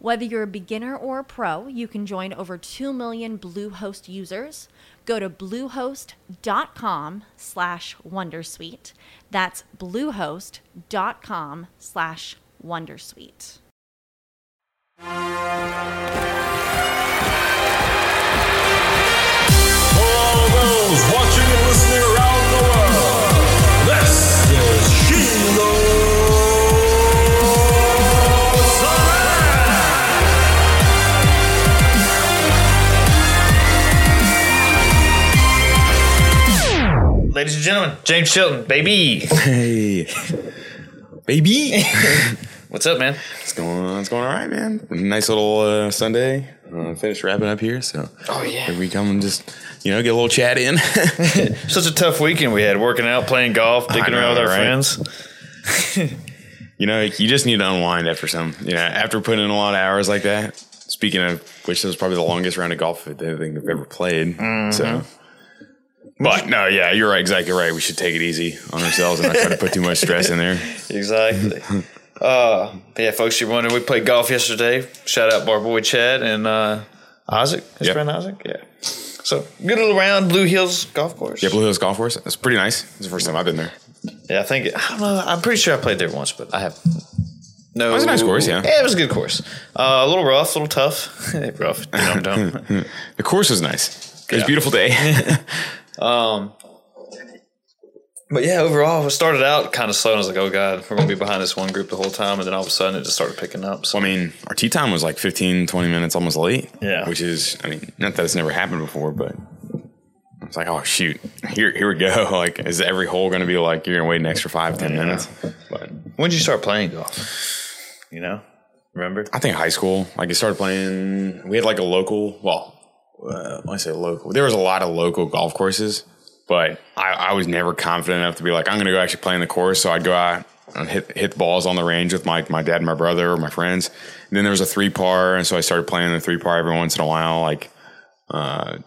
Whether you're a beginner or a pro, you can join over 2 million Bluehost users. Go to bluehost.com slash wondersuite. That's bluehost.com slash wondersuite. For all those watching and listening around the world, Ladies and gentlemen, James Chilton, baby. Hey, baby. What's up, man? What's going on? It's going all right, man. Nice little uh, Sunday. Uh, finished wrapping up here, so Oh, yeah. here we come and just you know get a little chat in. Such a tough weekend we had working out, playing golf, dicking know, around with our right? friends. you know, you just need to unwind after some. You know, after putting in a lot of hours like that. Speaking of which, this was probably the longest round of golf I think I've ever played. Mm-hmm. So. But no, yeah, you're right, exactly right. We should take it easy on ourselves and not try to put too much stress in there. Exactly. uh, yeah, folks, you're wondering, we played golf yesterday. Shout out our boy Chad and uh, Isaac, his Yep. friend Isaac. Yeah. So good little round, Blue Hills Golf Course. Yeah, Blue Hills Golf Course. It's pretty nice. It's the first time I've been there. Yeah, I think I don't know. I'm pretty sure I played there once, but I have no. It was a nice course, yeah. Yeah, it was a good course. Uh, a little rough, a little tough. rough. Know, dumb. The course was nice. It was Yeah. a beautiful day. Um, but yeah, overall, it started out kind of slow. And I was like, oh god, we're gonna be behind this one group the whole time, and then all of a sudden it just started picking up. So I mean, our tee time was like 15, 20 minutes almost late. Yeah. Which is, I mean, not that it's never happened before, but it's like, oh, shoot, here here we go. Like, is every hole going to be like, you're going to wait an extra five, ten Yeah. minutes? But when did you start playing golf? You know, remember? I think high school, like, I started playing, we had like a local, well, uh, I say local, there was a lot of local golf courses, but I, I was never confident enough to be like, I'm going to go actually play in the course. So I'd go out and hit, hit the balls on the range with my, my dad and my brother or my friends. And then there was a three par. And so I started playing the three par every once in a while. Like, uh,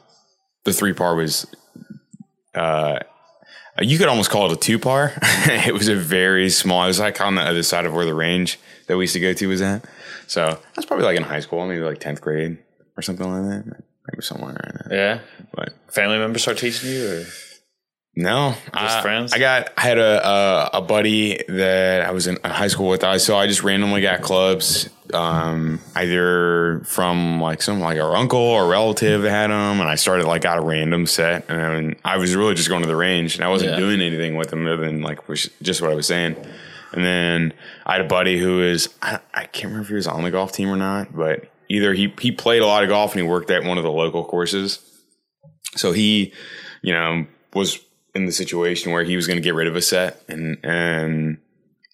the three par was, uh, you could almost call it a two par. it was a very small, it was like on the other side of where the range that we used to go to was at. So that's probably like in high school, maybe like 10th grade or something like that. Maybe somewhere in there. Yeah, But family members start teaching you, or no, I, friends? I got, I had a, a, a buddy that I was in high school with. I so I just randomly got clubs, um, either from like some like our uncle or relative that had them, and I started like got a random set, and I was really just going to the range, and I wasn't Yeah. doing anything with them other than like was just what I was saying. And then I had a buddy who is I, I can't remember if he was on the golf team or not, but either he he played a lot of golf and he worked at one of the local courses. So he, you know, was in the situation where he was going to get rid of a set, and and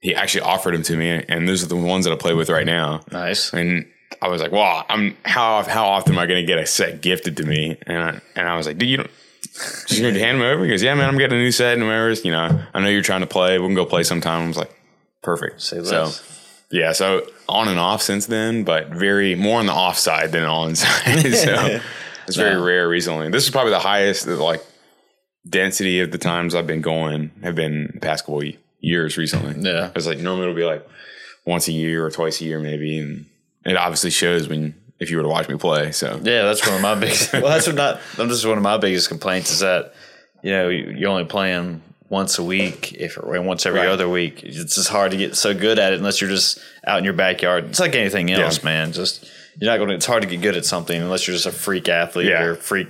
he actually offered them to me, and those are the ones that I play with right now. nice. And I was like, "Wow, I'm how how often am I going to get a set gifted to me?" And I, and I was like, "Dude, you don't." She's going to hand him over. He goes, "Yeah, man, I'm getting a new set, and whatever. You know, I know you're trying to play. We can go play sometime." I was like, "Perfect." Say so, less. Yeah, so on and off since then, but very more on the off side than on side. so it's very No. rare recently. This is probably the highest like density of the times I've been going have been the past couple years recently. Yeah. It's like normally it'll be like once a year or twice a year maybe, and it obviously shows when if you were to watch me play. So Yeah, that's one of my biggest. well, that's what not. That's just one of my biggest complaints is that you know you- you're only playing once a week, if or once every Right. other week. It's just hard to get so good at it unless you're just out in your backyard. It's like anything else, Yeah. man. Just you're not going. to It's hard to get good at something unless you're just a freak athlete Yeah. or freak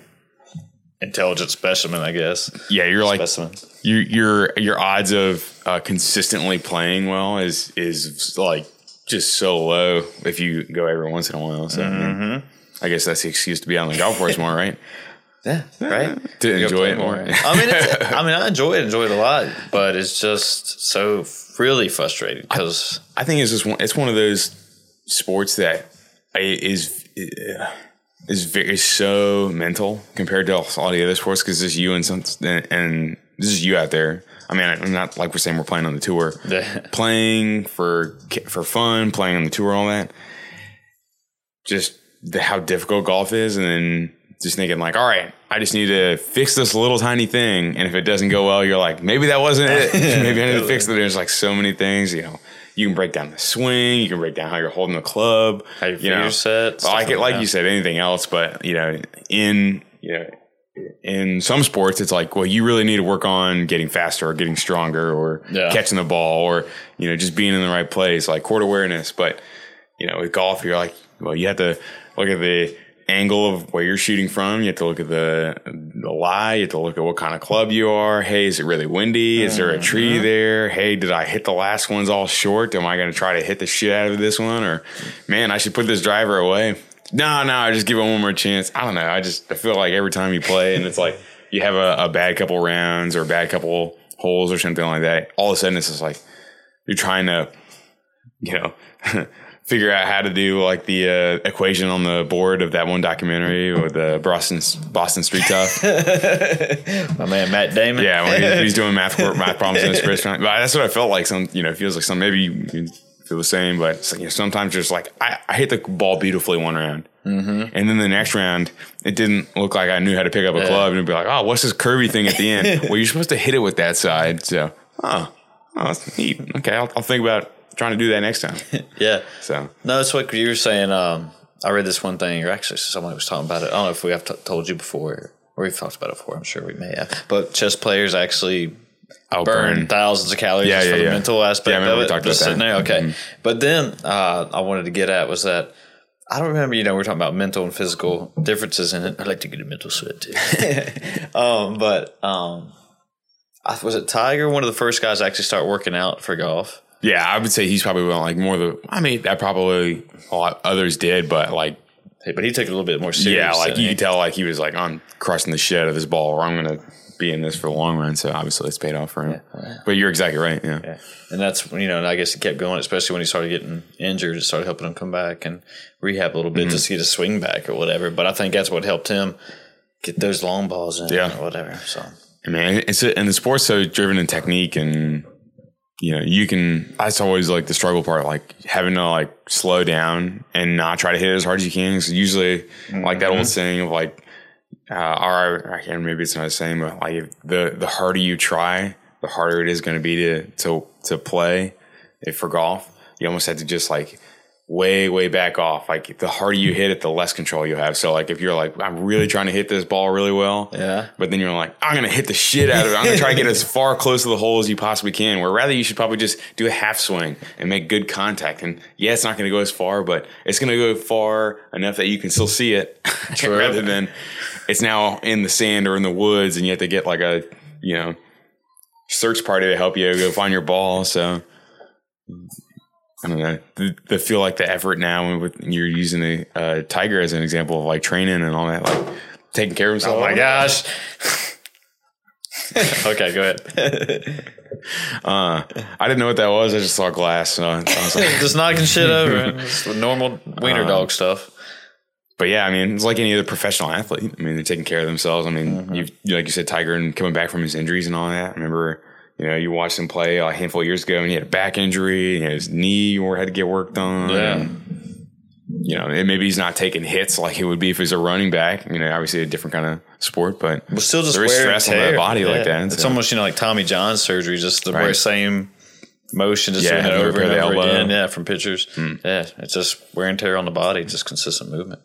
intelligent specimen, I guess. yeah, you're like Specimen. your your your odds of uh, consistently playing well is is like just so low if you go every once in a while. So I, Mm-hmm. I guess that's the excuse to be on the golf course more, right? Yeah, right. To enjoy it more. I mean, it's, I mean, I enjoy it, enjoy it a lot, but it's just so really frustrating because I think it's just one, it's one of those sports that is is is very is so mental compared to all the other sports because it's you and some and, and this is you out there. I mean, I'm not like we're saying we're playing on the tour, playing for for fun, playing on the tour, all that. Just the, how difficult golf is, and then just thinking like, all right, I just need to fix this little tiny thing, and if it doesn't go well, you're like, maybe that wasn't it. maybe I need to fix it. There's like so many things, you know. You can break down the swing. You can break down how you're holding the club. How your you know. set, like, like like that. you said, anything else, but you know, in you know, in some sports, it's like, well, you really need to work on getting faster or getting stronger or Yeah. catching the ball or, you know, just being in the right place, like court awareness. But, you know, with golf, you're like, well, you have to look at the angle of where you're shooting from. You have to look at the, the lie. You have to look at what kind of club you are. Hey, is it really windy? Is there a tree uh-huh. there? Hey, did I hit the last ones all short? Am I going to try to hit the shit out of this one? Or, man, I should put this driver away. No, no, I just give it one more chance. I don't know. I just I feel like every time you play and it's like you have a, a bad couple rounds or a bad couple holes or something like that, all of a sudden it's just like you're trying to, you know, figure out how to do like the uh, equation on the board of that one documentary with the Boston Boston Street Tough. my man Matt Damon. Yeah, when he's, he's doing math math problems in his first time. But that's what I felt like. Some, you know, it feels like some. Maybe you, feel the same, but it's like, you know, sometimes just like I, I hit the ball beautifully one round, mm-hmm. and then the next round it didn't look like I knew how to pick up a club, and it'd be like, oh, what's this curvy thing at the end? well, you're supposed to hit it with that side, so oh, oh, that's neat. Okay, I'll, I'll think about trying to do that next time. yeah. So No, it's what you were saying. Um, I read this one thing, or actually, somebody was talking about it. I don't know if we have t- told you before, or we've talked about it before. I'm sure we may have. But chess players actually I'll burn, burn. thousands of calories Yeah, just yeah, for the yeah. mental aspect Yeah, I remember of we it. talked just about sitting that. there, okay. Mm-hmm. But then uh, I wanted to get at was that I don't remember. You know, we're talking about mental and physical differences in it. I like to get a mental sweat too. um, but um, I, was it Tiger? One of the first guys to actually start working out for golf. Yeah, I would say he's probably one like more the. I mean, that probably a lot others did, but like Hey, But he took it a little bit more serious. Yeah, like you could tell, like he was like, I'm crushing the shit out of this ball, or I'm gonna be in this for the long run. So obviously, it's paid off for him. But you're exactly right. Yeah, Yeah. And that's you know, and I guess he kept going, especially when he started getting injured. It started helping him come back and rehab a little Mm-hmm. bit just to get his swing back or whatever. But I think that's what helped him get those long balls in Yeah. or whatever. So, I mean, it's and the sport's so driven in technique, and you know, you can. That's always like the struggle part, like having to like slow down and not try to hit it as hard as you can. Because usually, like that old saying of like, uh, or I can't maybe it's not the same, but like the the harder you try, the harder it is going to be to to to play. If for golf, you almost have to just like way way back off. Like the harder you hit it, the less control you have. So like if you're like, I'm really trying to hit this ball really well, Yeah. But then you're like, I'm gonna hit the shit out of it. I'm gonna try to get as far close to the hole as you possibly can. Where rather you should probably just do a half swing and make good contact. And yeah, it's not gonna go as far, but it's gonna go far enough that you can still see it. rather than it's now in the sand or in the woods, and you have to get like a you know search party to help you go find your ball. So. I don't know. The, the feel like the effort now with you're using a uh, tiger as an example of like training and all that, like taking care of himself. oh my gosh. okay, go ahead. Uh, I didn't know what that was. I just saw glass. So I was like, just knocking shit over. Just normal wiener Uh, dog stuff. but yeah, I mean, it's like any other professional athlete. I mean, they're taking care of themselves. I mean, Mm-hmm. you've, like you said, Tiger and coming back from his injuries and all that. I remember, you know, you watched him play a handful of years ago and he had a back injury and his knee or had to get worked on. Yeah. And, you know, and maybe he's not taking hits like he would be if he's a running back. You know, obviously a different kind of sport, but still just there is stress on the body like that. It's so. almost, you know, like Tommy John's surgery, just the Right. same motion, just Yeah, doing it over and over elbow. Again. Yeah, from pictures. Yeah, it's just wear and tear on the body, just consistent movement.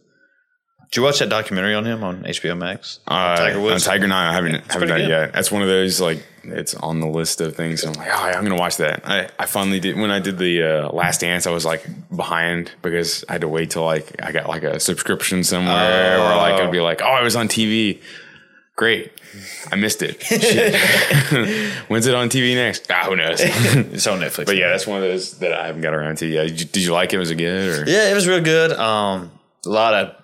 Did you watch that documentary on him on HBO Max? Uh, Tiger Woods? on Tiger Nine, I haven't haven't done it yet. That's one of those like it's on the list of things. I'm like, oh, I'm gonna watch that. I, I finally did when I did the uh, Last Dance. I was like behind because I had to wait till like I got like a subscription somewhere, or like Oh. I'd be like, oh, I was on TV. Great. I missed it. When's it on TV next? Ah, who knows? It's on Netflix. but yeah, that's one of those that I haven't got around to yet. Did you, did you like it? Was it good? Or? Yeah, it was real good. Um, a lot of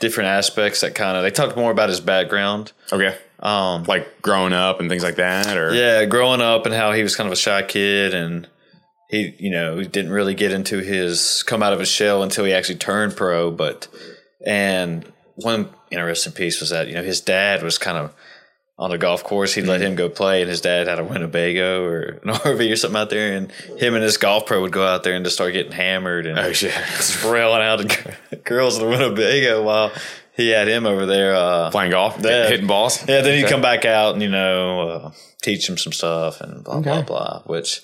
different aspects that kind of they talked more about his background. Okay. Um, Like growing up and things like that? Or yeah, growing up and how he was kind of a shy kid and he, you know, he didn't really get into his come out of his shell until he actually turned pro. But and one interesting piece was that you know his dad was kind of on the golf course. He'd let him go play, and his dad had a Winnebago or an RV or something out there, and him and his golf pro would go out there and just start getting hammered and Oh, shit. spraying out the girls in the Winnebago while he had him over there. Uh, Playing golf? Yeah. Hitting balls? yeah, then he'd Okay. come back out and you know uh, teach him some stuff and blah blah Okay. blah. Which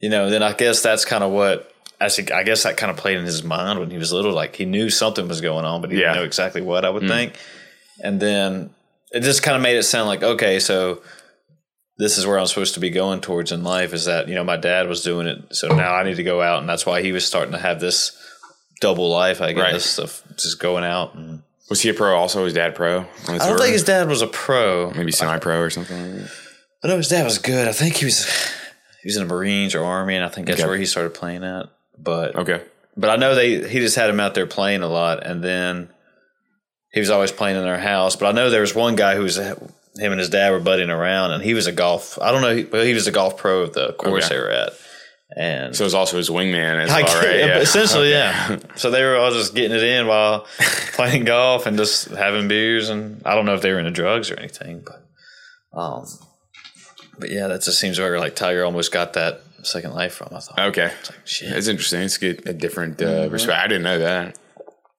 you know, then I guess that's kind of what I think. I guess that kind of played in his mind when he was little. Like he knew something was going on, but he Yeah. didn't know exactly what. I would think, and then it just kind of made it sound like okay, so this is where I'm supposed to be going towards in life. Is that you know my dad was doing it, so now I need to go out, and that's why he was starting to have this double life. I Right. guess of just going out and. Was he a pro also? Was dad pro? I don't think his dad was a pro. Maybe semi pro or something like. I know his dad was good. I think he was he was in the Marines or Army, and I think that's Okay. where he started playing at. But Okay. but I know they he just had him out there playing a lot, and then he was always playing in their house. But I know there was one guy who was him and his dad were buddying around, and he was a golf. I don't know, but he was a golf pro of the course Okay. they were at, and So it was also his wingman as I well, right? Yeah. Essentially, yeah. So they were all just getting it in while playing golf and just having beers, and I don't know if they were into drugs or anything, but um, but yeah, that just seems where like Tiger almost got that second life from. I thought, Okay. shit. It's interesting. It's a different uh, Mm-hmm. perspective. I didn't know that.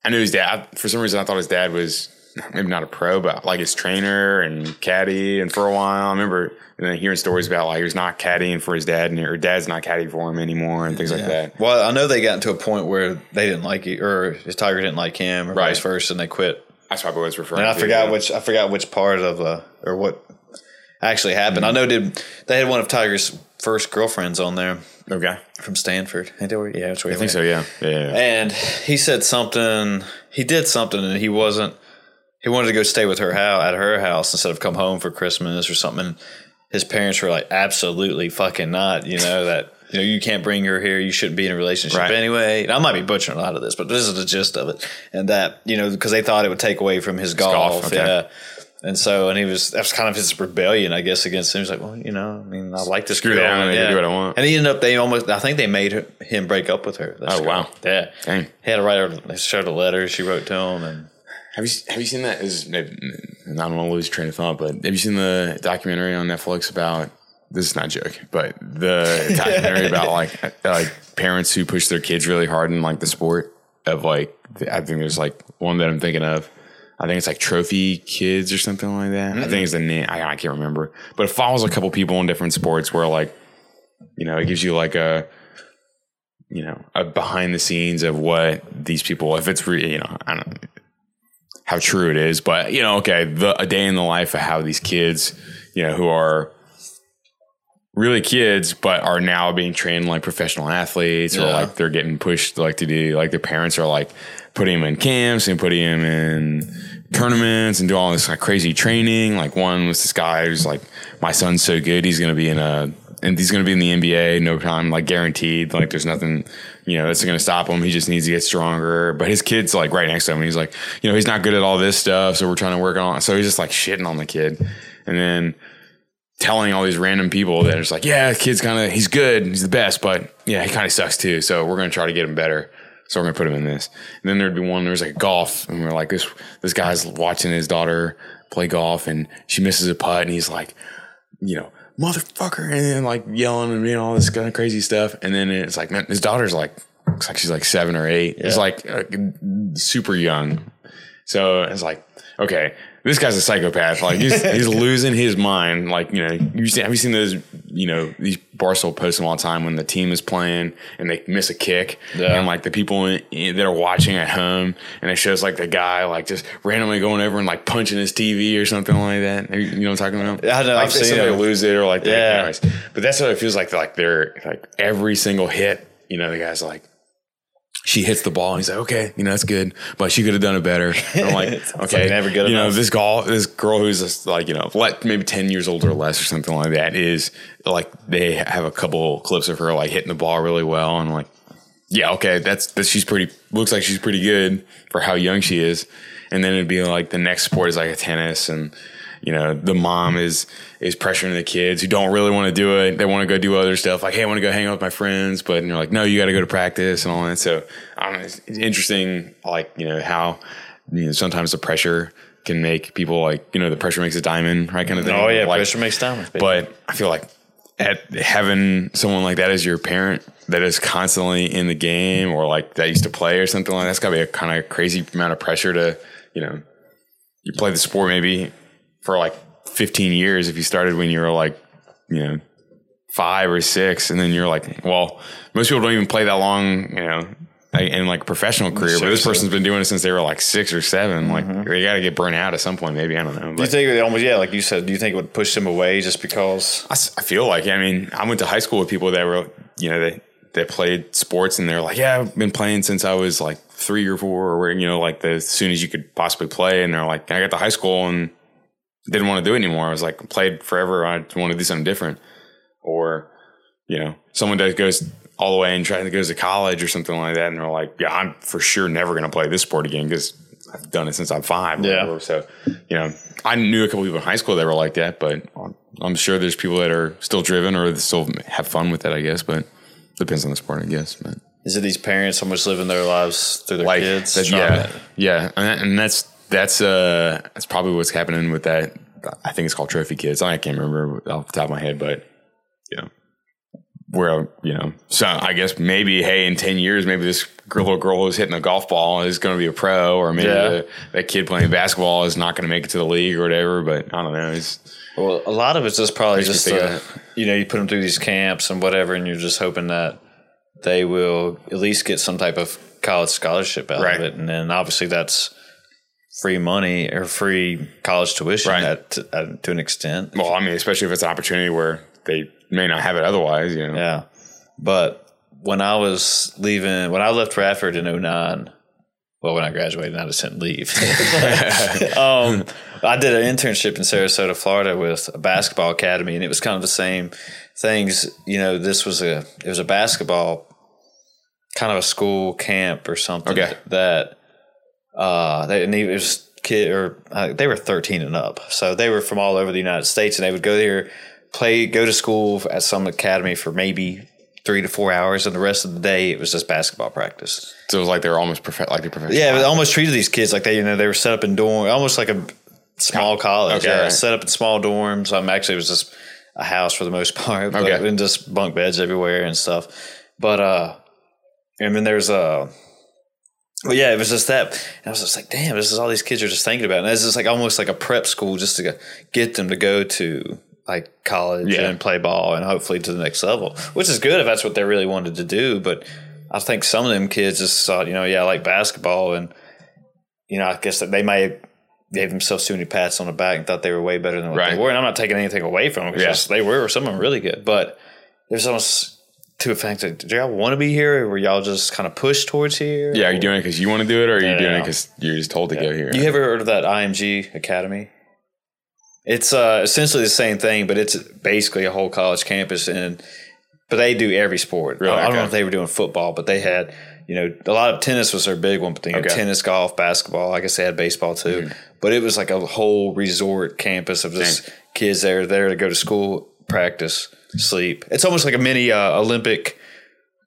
I knew his dad. For some reason, I thought his dad was maybe not a pro, but like his trainer and caddy. And for a while, I remember hearing stories about like he was not caddying for his dad, and or dad's not caddying for him anymore, and things like that. Well, I know they got into a point where they didn't like it, or his Tiger didn't like him, or Right. vice versa, and they quit. That's probably what I was referring. And I to. forgot yeah. which I forgot which part of uh or what actually happened. I know did they had one of Tiger's first girlfriends on there Okay, from Stanford. Yeah, that's where I think went. so. Yeah, yeah. yeah. And he said something. He did something, and he wasn't. He wanted to go stay with her house at her house instead of come home for Christmas or something. His parents were like, "Absolutely fucking not." You know that. You know, you can't bring her here. You shouldn't be in a relationship Right. anyway. And I might be butchering a lot of this, but this is the gist of it. And that, you know, because they thought it would take away from his golf. golf, okay. Yeah. And so, and he was, that was kind of his rebellion, I guess, against him. He was like, well, you know, I mean, I like this Screw girl. that, yeah. do what I want. And he ended up, they almost, I think they made her, him break up with her. This Oh, girl. wow. Yeah. Dang. He had to write her, showed a letter she wrote to him. And Have you have you seen that? Is I don't want to lose train of thought, but have you seen the documentary on Netflix about? This is not a joke, but the documentary about like like parents who push their kids really hard in like the sport of like I think there's like one that I'm thinking of. I think it's like Trophy Kids or something like that. I think mm-hmm. it's the name. I, I can't remember, but it follows a couple people in different sports where like you know it gives you like a you know a behind the scenes of what these people if it's re- you know I don't how true it is, but you know, okay, the, a day in the life of how these kids, you know, who are really kids, but are now being trained like professional athletes, or like they're getting pushed like to do, like their parents are like putting them in camps and putting them in tournaments and do all this like crazy training. Like one was this guy who's like, my son's so good, he's going to be in a, and he's going to be in the NBA, no time, like guaranteed. Like there's nothing, you know, that's going to stop him. He just needs to get stronger. But his kid's like right next to him. He's like, you know, he's not good at all this stuff. So we're trying to work on. So he's just like shitting on the kid. And then telling all these random people that it's like, yeah, the kid's kind of, he's good. He's the best, but yeah, he kind of sucks too. So we're going to try to get him better. So we're going to put him in this. And then there'd be one, there was like golf. And we're like, this, this guy's watching his daughter play golf and she misses a putt. And he's like, you know, motherfucker, and then like yelling and doing all this kind of crazy stuff. And then it's like, man, his daughter's like, looks like she's like seven or eight. It's like uh, super young. So it's like, okay, this guy's a psychopath. Like he's, he's losing his mind. Like you know, you see, have you seen those? You know, these Barstool post them all the time when the team is playing and they miss a kick, Yeah. and like the people in, in, that are watching at home, and it shows like the guy like just randomly going over and like punching his TV or something like that. You know what I'm talking about? I know, Like I've seen somebody it. lose it or like that. Yeah. Anyways, but that's what it feels like. Like they're like every single hit. You know, the guy's like she hits the ball and he's like, okay, you know, that's good, but she could have done it better. And I'm like, okay, like never good you know, this girl, this girl who's just like, you know, like maybe 10 years old or less or something like that is like, they have a couple clips of her like hitting the ball really well. And I'm like, yeah, okay, that's, that she's pretty, looks like she's pretty good for how young she is. And then it'd be like the next sport is like a tennis and, you know, the mom is is pressuring the kids who don't really want to do it. They want to go do other stuff, like, hey, I want to go hang out with my friends, but you're like, no, you got to go to practice and all that. So, I don't know, it's interesting, like, you know, how you know sometimes the pressure can make people like, you know, the pressure makes a diamond, right? Kind of thing. Oh yeah, Like, pressure makes diamonds. baby. but I feel like at having someone like that as your parent that is constantly in the game or like that used to play or something like that, that's got to be a kind of crazy amount of pressure to, you know, you play the sport maybe for like 15 years if you started when you were like, you know, five or six. And then you're like, well, most people don't even play that long, you know, in like a professional career, but this Sure, person's been doing it since they were like six or 7 Like mm-hmm. they got to get burnt out at some point, maybe. I don't know. do you think it almost yeah, like you said, do you think it would push them away just because? I feel like I mean I went to high school with people that were you know they that played sports and they're like yeah I've been playing since I was like three or four or you know like the, as soon as you could possibly play and they're like I got to high school and didn't want to do it anymore I was like played forever I want to do something different or you know someone that goes all the way and tries to goes to college or something like that and they're like yeah I'm for sure never going to play this sport again because I've done it since I'm five Yeah. whatever. so you know I knew a couple people in high school that were like that but I'm sure there's people that are still driven or still have fun with it I guess but depends on the sport I guess but Is it these parents almost living their lives through their like kids? that- yeah yeah and, that- and that's that's uh that's probably what's happening with that. I think it's called trophy kids. I can't remember off the top of my head but you know where you know so i guess maybe hey in 10 years maybe this girl, little girl who's hitting a golf ball is going to be a pro or maybe Yeah. the, that kid playing basketball is not going to make it to the league or whatever but i don't know. It's Well, a lot of it's just probably just think uh, you know you put them through these camps and whatever, and you're just hoping that they will at least get some type of college scholarship out Right. of it, and then obviously that's free money or free college tuition Right. at, at, to an extent. well i mean especially if it's an opportunity where they may not have it otherwise you know Yeah. But when I was leaving, when I left Radford in 09, well, when I graduated, I just didn't leave. um, I did an internship in Sarasota, Florida with a basketball academy, and it was kind of the same things. You know, this was a, it was a basketball, kind of a school camp or something Okay. that, uh, they, and it was kid or uh, they were 13 and up. So they were from all over the United States and they would go there, play, go to school at some academy for maybe three to four hours, and the rest of the day it was just basketball practice. so it was like they're almost prof- like they're professional Yeah, they almost treated these kids like they, you know, they were set up in dorm, almost like a small college. Okay, yeah, right. set up in small dorms. Um, actually, it was just a house for the most part, but Okay. and just bunk beds everywhere and stuff. But uh, and then there's uh well, yeah, it was just that. And I was just like, damn, this is all these kids are just thinking about. And it's just like almost like a prep school just to get them to go to like college Yeah. and play ball and hopefully to the next level, which is good if that's what they really wanted to do. But I think some of them kids just thought, you know, yeah, I like basketball. And, you know, I guess that they may have gave themselves too many pats on the back and thought they were way better than what Right. they were. And I'm not taking anything away from them because Yeah. they were, some of them really good. But there's almost to a fact that, do y'all want to be here or were y'all just kind of pushed towards here? yeah are you doing it because you want to do it or are you Yeah. doing it because you're just told to go here You ever heard of that IMG Academy? It's uh, essentially the same thing, but it's basically a whole college campus, and but they do every sport. Really? I, I don't know if they were doing football, but they had you know a lot of tennis was their big one, but they had Okay. tennis, golf, basketball. I guess they had baseball too, Mm-hmm. but it was like a whole resort campus of just kids that there there to go to school, practice, sleep. It's almost like a mini uh, Olympic.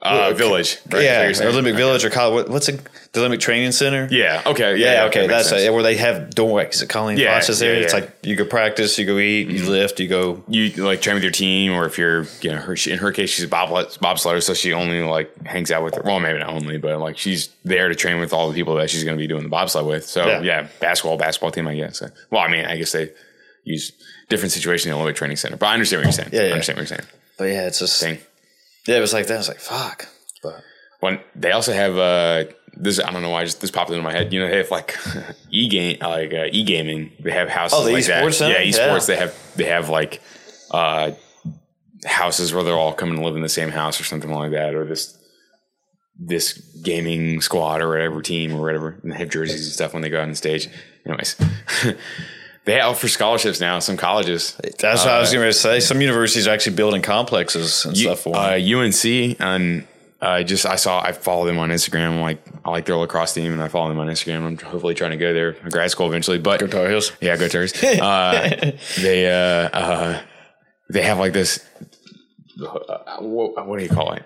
uh, village right? yeah, Is that what? Olympic Village or college. What, what's it? The Olympic Training Center. yeah okay Yeah, yeah, okay, that's it. Where they have dorm. Is it Colleen Yeah, Foch is there? yeah, It's yeah. Mm-hmm. like you go practice, you go eat, you lift, you go. you like train with your team, or if you're, you know, her, she, in her case, she's a bob bobsledder, so she only like hangs out with her. Well, maybe not only, but like she's there to train with all the people that she's going to be doing the bobsled with. So Yeah. yeah, basketball, basketball team, I guess. Well, I mean, I guess they use different situation in the Olympic Training Center, but I understand what you're saying. Yeah, yeah. I understand what you're saying. But yeah, it's just Thing. yeah, it was like that. I was like, fuck. But When they also have uh this, I don't know why just this popped into my head. You know, they have like e game, like uh, e gaming. They have houses. Oh, the like that. esports center? Yeah, esports. Yeah. They have they have like uh houses where they're all coming to live in the same house or something like that, or this this gaming squad or whatever team or whatever, and they have jerseys and stuff when they go out on stage. Anyways, they offer scholarships now. Some colleges. That's what I was going to say. Some universities are actually building complexes and U- stuff for them. uh, UNC and I just I saw I follow them on Instagram. Like I like their lacrosse team, and I follow them on Instagram. I'm hopefully trying to go there to grad school eventually. But Go Tar Heels. yeah, go Tars. uh, they uh, uh, they have like this. Uh, what, what do you call it?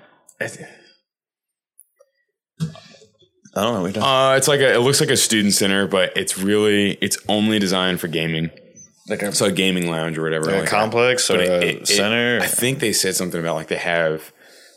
I don't know. We don't. Uh, it's like a, it looks like a student center, but it's really it's only designed for gaming. like a, So a gaming lounge or whatever. a like that. complex or But a it- it- center. I think they said something about like they have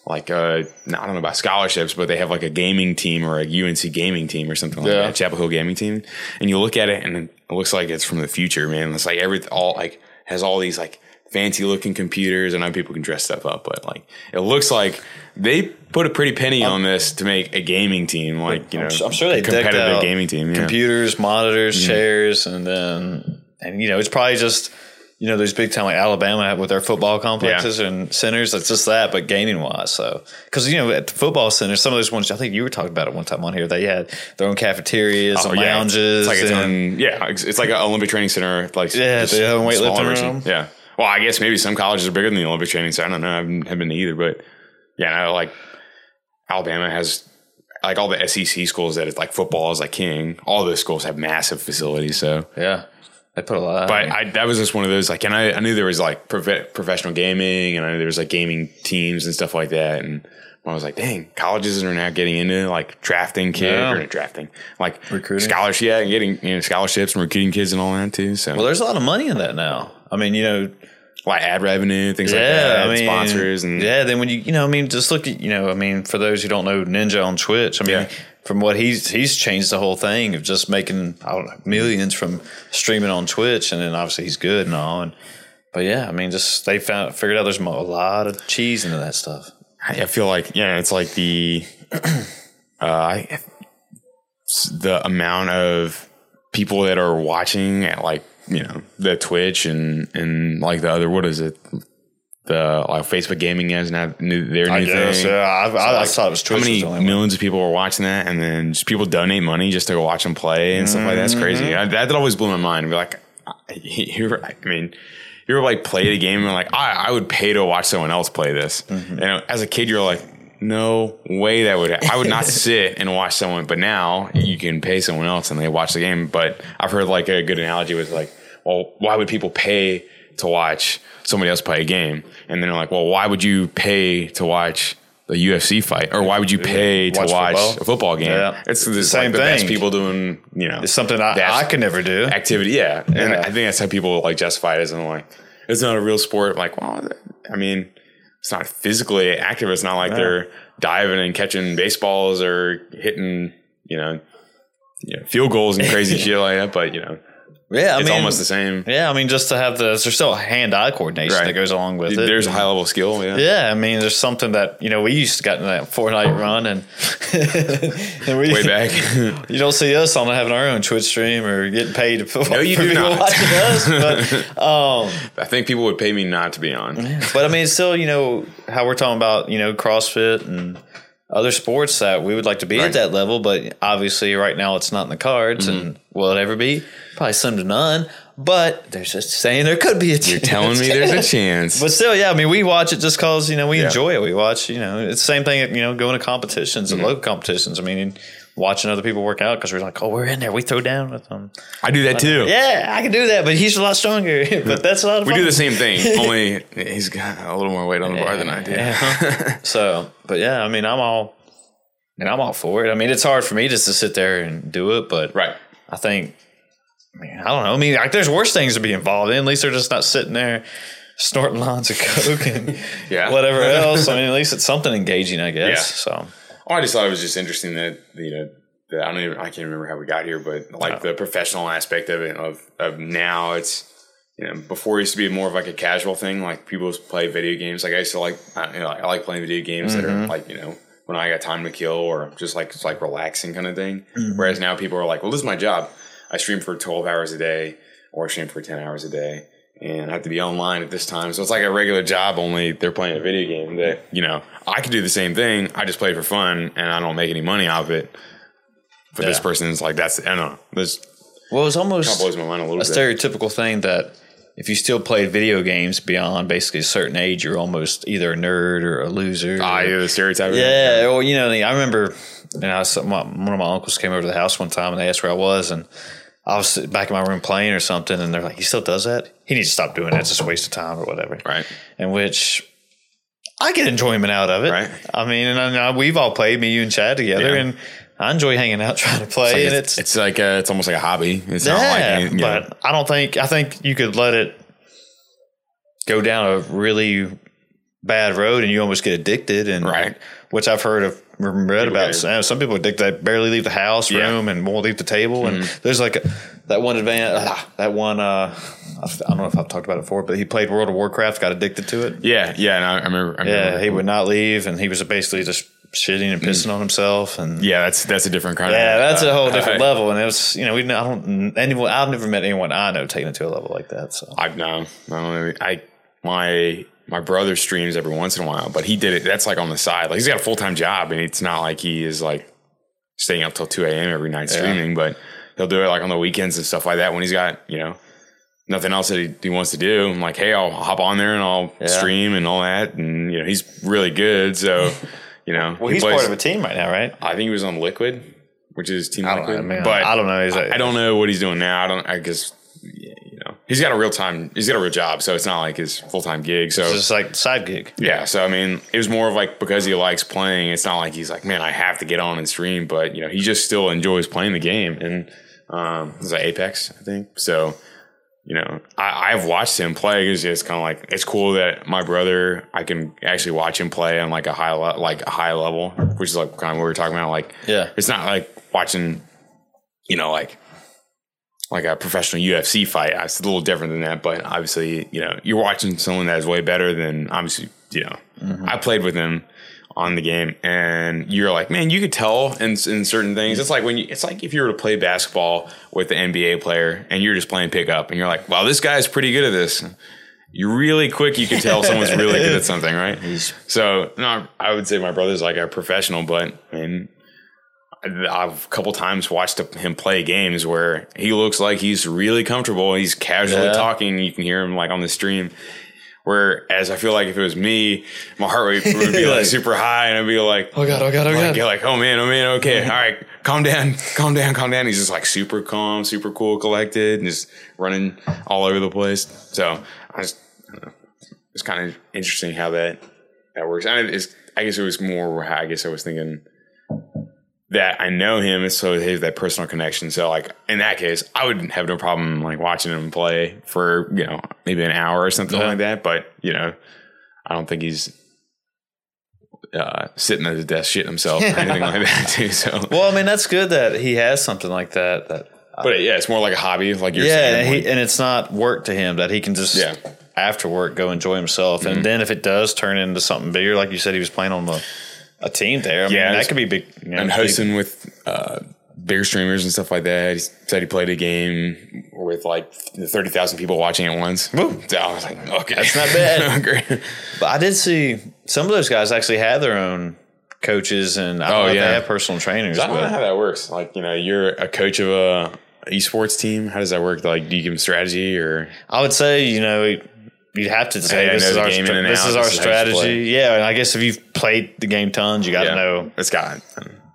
like uh I don't know about scholarships, but they have like a gaming team or a UNC gaming team or something like Yeah. that, Chapel Hill gaming team. And you look at it and it looks like it's from the future, man. It's like every all like has all these like fancy looking computers. I know people can dress stuff up, but like it looks like they put a pretty penny on this to make a gaming team, like you know, I'm sure they a competitive gaming team. Yeah. computers, monitors, mm-hmm. chairs, and then and you know it's probably just you know those big time like Alabama with their football complexes and centers. It's just that, but gaming wise. So because you know at the football center, some of those ones I think you were talking about it one time on here. They had their own cafeterias, Oh, and yeah. lounges, It's like its and- own, yeah, it's, it's like an Olympic training center. Like Yeah, they have weightlifting room. Yeah. Well, I guess maybe some colleges are bigger than the Olympic training center. I don't know. I haven't, haven't been to either, but yeah, no, like Alabama has like all the SEC schools that it's like football is like king. All those schools have massive facilities. So, yeah, I put a lot. but I, that was just one of those like, and I, I knew there was like prof- professional gaming, and I knew there was like gaming teams and stuff like that, and. I was like, dang, colleges are now getting into like drafting kids Yeah. or drafting, like Recruiting. scholarships, yeah, and getting you know scholarships and recruiting kids and all that too. So well, there's a lot of money in that now. I mean, you know, like ad revenue, things like that, I mean, sponsors, and yeah. Then when you, you know, I mean, just look at, you know, I mean, for those who don't know Ninja on Twitch, I mean, Yeah. from what he's he's changed the whole thing of just making I don't know millions from streaming on Twitch, and then obviously he's good and all, and but yeah, I mean, just they found figured out there's a lot of cheese into that stuff. I feel like yeah, it's like the uh, I, the amount of people that are watching at like you know the Twitch and and like the other what is it the like Facebook gaming has now new their new I guess, thing. yeah, I, I, I like, thought it was Twitch. How many only one. millions of people were watching that, and then just people donate money just to go watch them play and stuff like that. That's crazy. Mm-hmm. I, that always blew my mind. Be like, you're, I mean, you ever like played a game and like, I, I would pay to watch someone else play this. Mm-hmm. And as a kid, you're like, no way that would. I would not sit and watch someone. But now you can pay someone else and they watch the game. But I've heard like a good analogy was like, well, why would people pay to watch somebody else play a game? And then they're like, well, why would you pay to watch a UFC fight, or why would you pay to Watch football? a football game? Yeah. It's the Same same the best thing. people doing, you know, It's something I, I could never do. activity. Yeah. And Yeah. I think that's how people like justify it as and like, it's not a real sport. Like, well, I mean, it's not physically active. It's not like they're diving and catching baseballs or hitting, you know, you know field goals and crazy shit like that. But, you know, Yeah, I it's mean, almost the same. Yeah, I mean, just to have the there's still hand-eye coordination Right. that goes along with it. There's a high level skill. Yeah. Yeah, I mean, there's something that you know we used to get in that Fortnite run, and, and we Way back. You don't see us on having our own Twitch stream or getting paid for, No, you do people not. watching us. But, um, I think people would pay me not to be on. but I mean, it's still you know how we're talking about you know CrossFit and other sports that we would like to be Right. at that level, but obviously right now it's not in the cards, Mm-hmm. and will it ever be? Probably slim to none. But there's just saying there could be a chance. You're telling me there's a chance. But still, yeah, I mean, we watch it just cause, you know, we Yeah. enjoy it. We watch, you know, it's the same thing, you know, going to competitions Mm-hmm. and local competitions. I mean, watching other people work out because we're like, oh, we're in there. We throw down with them. I do that too. Yeah, I can do that, but he's a lot stronger. but that's a lot of We fun. do the same thing, only he's got a little more weight on the bar than I do. Yeah. so, but yeah, I mean, I'm all, and I'm all for it. I mean, it's hard for me just to sit there and do it, but Right. I think, I mean, I don't know. I mean, like, there's worse things to be involved in. At least they're just not sitting there snorting lines of coke and Yeah. whatever else. I mean, at least it's something engaging, I guess. Yeah. So, Oh, I just thought it was just interesting that you know that I don't even I can't remember how we got here, but like the professional aspect of it of of now it's you know before it used to be more of like a casual thing like people just play video games like I used to like I, you know, I like playing video games that are mm-hmm. like you know when I got time to kill or just like it's like relaxing kind of thing. Mm-hmm. Whereas now people are like, well, this is my job. I stream for twelve hours a day or I stream for ten hours a day. And I have to be online at this time. So it's like a regular job, only they're playing a video game that, you know, I could do the same thing. I just play for fun and I don't make any money out of it. But this Yeah. person's like, that's, I don't know. This Well, it's almost blows my mind a little a stereotypical thing that if you still played video games beyond basically a certain age, you're almost either a nerd or a loser. Ah, yeah, the stereotype. Yeah, well, you know, I remember, some, my, one of my uncles came over to the house one time and they asked where I was, and I was back in my room playing or something, and they're like, "He still does that? He needs to stop doing that. It's just a waste of time or whatever." Right. In which I get enjoyment out of it. Right. I mean, and I we've all played, me, you, and Chad together, Yeah. and I enjoy hanging out trying to play, and It's, it's, it's like a, it's almost like a hobby. It's yeah, not like, any- you know, but I don't think I think you could let it go down a really bad road, and you almost get addicted, and Right. which I've heard of read about. Some, some people addicted barely leave the house Yeah. Mm-hmm. room and won't leave the table, and there's like a, that one advan ah, that one. Uh, I don't know if I've talked about it before, but he played World of Warcraft, got addicted to it. yeah, yeah. And I, I remember, I remember. Yeah, he would not leave, and he was basically just shitting and pissing on himself, and Mm. Yeah, that's that's a different kind of. yeah, that's a whole uh, different uh, level. And it was, you know, we I don't anyone. I've never met anyone I know taking it to a level like that. So I've no, I don't know. I my my brother streams every once in a while, but he did it. That's like on the side. Like he's got a full time job, and it's not like he is like staying up till two a.m. every night streaming. But he'll do it like on the weekends and stuff like that when he's got you know nothing else that he, he wants to do. I'm like, hey, I'll hop on there and I'll Yeah. stream and all that, and you know he's really good. So you know, well, he he's plays- part of a team right now, right? I think he was on Liquid, which is Team I don't Liquid. know, man. But I don't know. He's I, I don't know what he's doing now. I don't. I guess yeah, he's got a real time. He's got a real job, so it's not like his full time gig. So It's just like side gig. yeah. So I mean, it was more of like because he likes playing. It's not like he's like, man, I have to get on and stream. But you know, he just still enjoys playing the game. And um, like Apex, I think. So you know, I, I've watched him play. It's just kind of like it's cool that my brother, I can actually watch him play on like a high le- like a high level, which is like kind of what we are talking about. Like, Yeah. it's not like watching, you know, like like a professional UFC fight. It's a little different than that, but obviously, you know, you're watching someone that is way better than obviously, you know, mm-hmm. I played with him on the game and you're like, man, you could tell in, in certain things. It's like when you, it's like if you were to play basketball with the NBA player and you're just playing pickup and you're like, wow, this guy's pretty good at this. You're really quick, you can tell someone's really good at something, right? So, no, I would say my brother's like a professional, but I mean, I've a couple times watched him play games where he looks like he's really comfortable. He's casually Yeah. talking. You can hear him like on the stream. Whereas I feel like if it was me, my heart rate would be like super high, and I'd be like, Oh god! Oh god! Oh like, god! you're like, oh man, oh man, okay, all right, calm down, calm down, calm down. He's just like super calm, super cool, collected, and just running all over the place. So I just, I it's kind of interesting how that that works. And it's, I guess it was more. I guess I was thinking that I know him, and so they have that personal connection. So like in that case, I would have no problem like watching him play for you know maybe an hour or something Yeah. like that. But you know, I don't think he's uh, sitting at his desk shitting himself or anything like that too. So, Well, I mean, that's good that he has something like that. That but yeah, it's more like a hobby, like you're yeah, saying. and, like- and it's not work to him that he can just Yeah. Mm-hmm. after work go enjoy himself. And then if it does turn into something bigger, like you said, he was playing on the, a team there. I Yeah, mean, that could be big. You know, and big- hosting with uh, bigger streamers and stuff like that. He said he played a game with like thirty thousand people watching at once. Woo. So I was like, okay, That's not bad. But I did see some of those guys actually had their own coaches, and I don't Oh, know if yeah. they have personal trainers. I don't know how that works. Like, you know, you're a coach of a esports team. How does that work? Like, do you give them strategy or? I would say, you know, you'd have to say Hey, this is our game stra- and this out. is our This is how you play. strategy. Yeah, and I guess if you've played the game tons, you got to know. It's got.